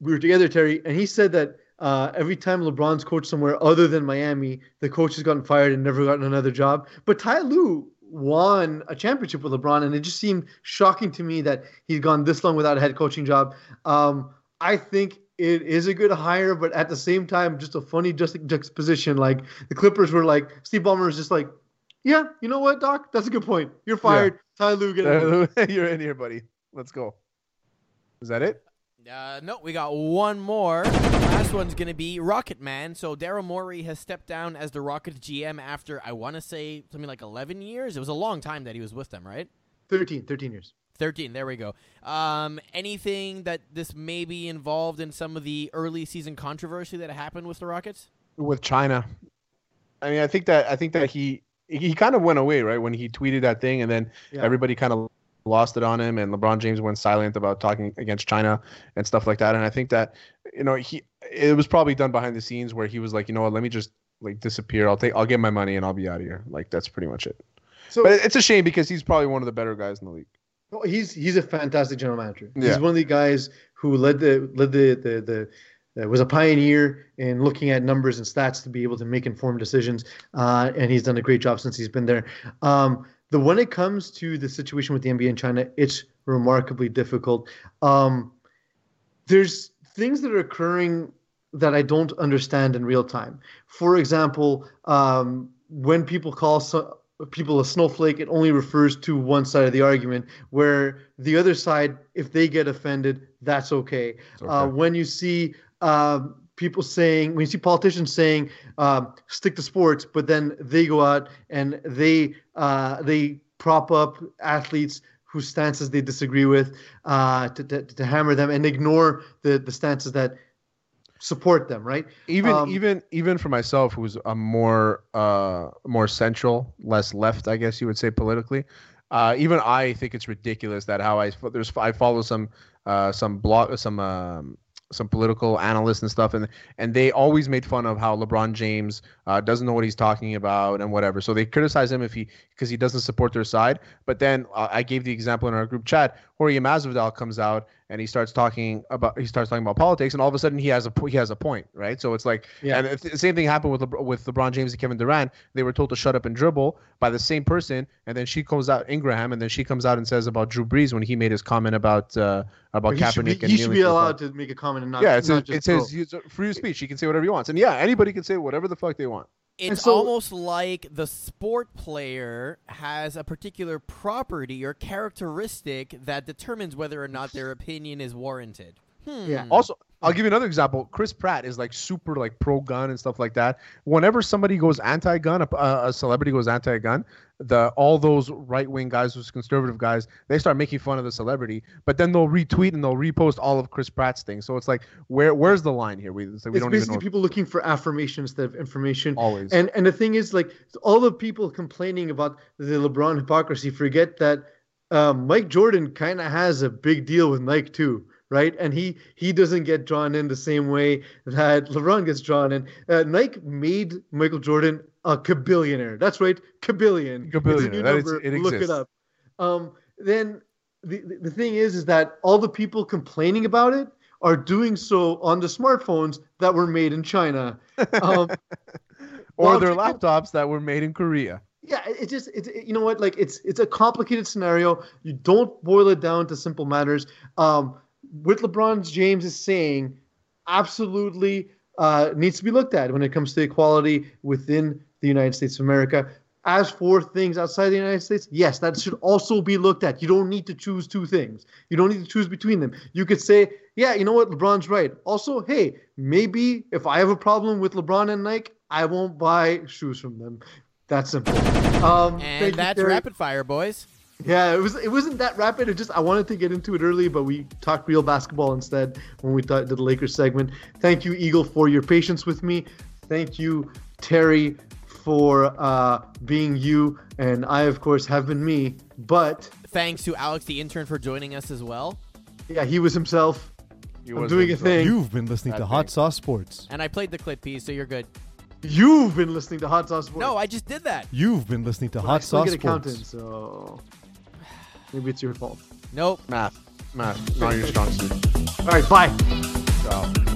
we were together, Terry, and he said that. Uh, every time LeBron's coached somewhere other than Miami, the coach has gotten fired and never gotten another job. But Ty Lue won a championship with LeBron, and it just seemed shocking to me that he's gone this long without a head coaching job. Um, I think it is a good hire, but at the same time, just a funny just juxtaposition. Like the Clippers were like, Steve Ballmer was just like, yeah, you know what, Doc? That's a good point. You're fired. Ty Lue, get in. You're in here, buddy. Let's go. Is that it? Uh, no, we got one more. Last one's gonna be Rocket Man. So Daryl Morey has stepped down as the Rockets GM after I want to say something like 11 years. It was a long time that he was with them, right? 13, 13 years. 13. There we go. Um, anything that this may be involved in some of the early season controversy that happened with the Rockets? With China. I mean, I think that I think that he he kind of went away right when he tweeted that thing, and then Yeah. everybody kind of lost it on him, and LeBron James went silent about talking against China and stuff like that. And I think that you know he it was probably done behind the scenes where he was like, you know what, let me just like disappear. I'll take I'll get my money and I'll be out of here. Like that's pretty much it. So But it's a shame because he's probably one of the better guys in the league. Oh, he's he's a fantastic general manager. Yeah. He's one of the guys who led the led the the the. Uh, was a pioneer in looking at numbers and stats to be able to make informed decisions, uh, and he's done a great job since he's been there. Um, the when it comes to the situation with the NBA in China, it's remarkably difficult. Um, there's things that are occurring that I don't understand in real time. For example, um, when people call so, people a snowflake, it only refers to one side of the argument, where the other side, if they get offended, that's okay. Uh, when you see um, people saying, when you see politicians saying, um, stick to sports, but then they go out and they uh, they prop up athletes whose stances they disagree with uh, to, to, to hammer them and ignore the, the stances that support them, right? even Um, even even for myself who's a more uh more central less left i guess you would say politically uh even i think it's ridiculous that how i there's i follow some uh some blog some um some political analysts and stuff and and they always made fun of how LeBron James uh, doesn't know what he's talking about and whatever. So they criticize him if he because he doesn't support their side. But then uh, I gave the example in our group chat Jorge Masvidal comes out and he starts talking about he starts talking about politics, and all of a sudden he has a he has a point, right? So it's like, Yeah. and the same thing happened with LeBron, with LeBron James and Kevin Durant. They were told to shut up and dribble by the same person, and then she comes out Ingraham, and then she comes out and says about Drew Brees when he made his comment about uh, about he should be, Kaepernick and he should be allowed to make a comment and not. yeah, it's not his, it's his free speech. He can say whatever he wants, and yeah, anybody can say whatever the fuck they want. It's so- almost like the sport player has a particular property or characteristic that determines whether or not their opinion is warranted. Hmm. Yeah. Also, I'll give you another example. Chris Pratt is like super like pro gun and stuff like that. Whenever somebody goes anti gun, a, a celebrity goes anti gun, the all those right wing guys, those conservative guys, they start making fun of the celebrity, but then they'll retweet and they'll repost all of Chris Pratt's things. So it's like, where where's the line here? We it's like, we it's don't even basically people looking for affirmation instead of information. Always. And and the thing is, like all the people complaining about the LeBron hypocrisy forget that uh, Mike Jordan kind of has a big deal with Nike too, right? And he he doesn't get drawn in the same way that LeBron gets drawn in. Uh, Nike made Michael Jordan a kabillionaire. That's right, kabillion. It's a Kabillionaire. new That is- number. it Look it up. Um, then the, the thing is, is that all the people complaining about it are doing so on the smartphones that were made in China. Um, or their laptops that were made in Korea. yeah, it, it just it's it- you know what like it's it's a complicated scenario. You don't boil it down to simple matters. Um, what LeBron James is saying absolutely uh, needs to be looked at when it comes to equality within the United States of America. As for things outside the United States, yes, that should also be looked at. You don't need to choose two things. You don't need to choose between them. You could say, yeah, you know what, LeBron's right. Also, hey, maybe if I have a problem with LeBron and Nike, I won't buy shoes from them. That's simple. Um, And that's rapid fire, boys. Yeah, it was. It wasn't that rapid. It just I wanted to get into it early, but we talked real basketball instead when we thought, did the Lakers segment. Thank you, Eagle, for your patience with me. Thank you, Terry, for uh, being you, and I, of course, have been me. But Thanks to Alex, the intern, for joining us as well. yeah, he was himself. He I'm was doing a thing. You've been listening to That Hot. Sauce Sports. And I played the clip piece, so you're good. You've been listening to Hot Sauce Sports. No, I just did that. You've been listening to But I Hot still Sauce get a count in, Sports. so maybe it's your fault. Nope. Math, math, not your strong suit. All right, bye. So.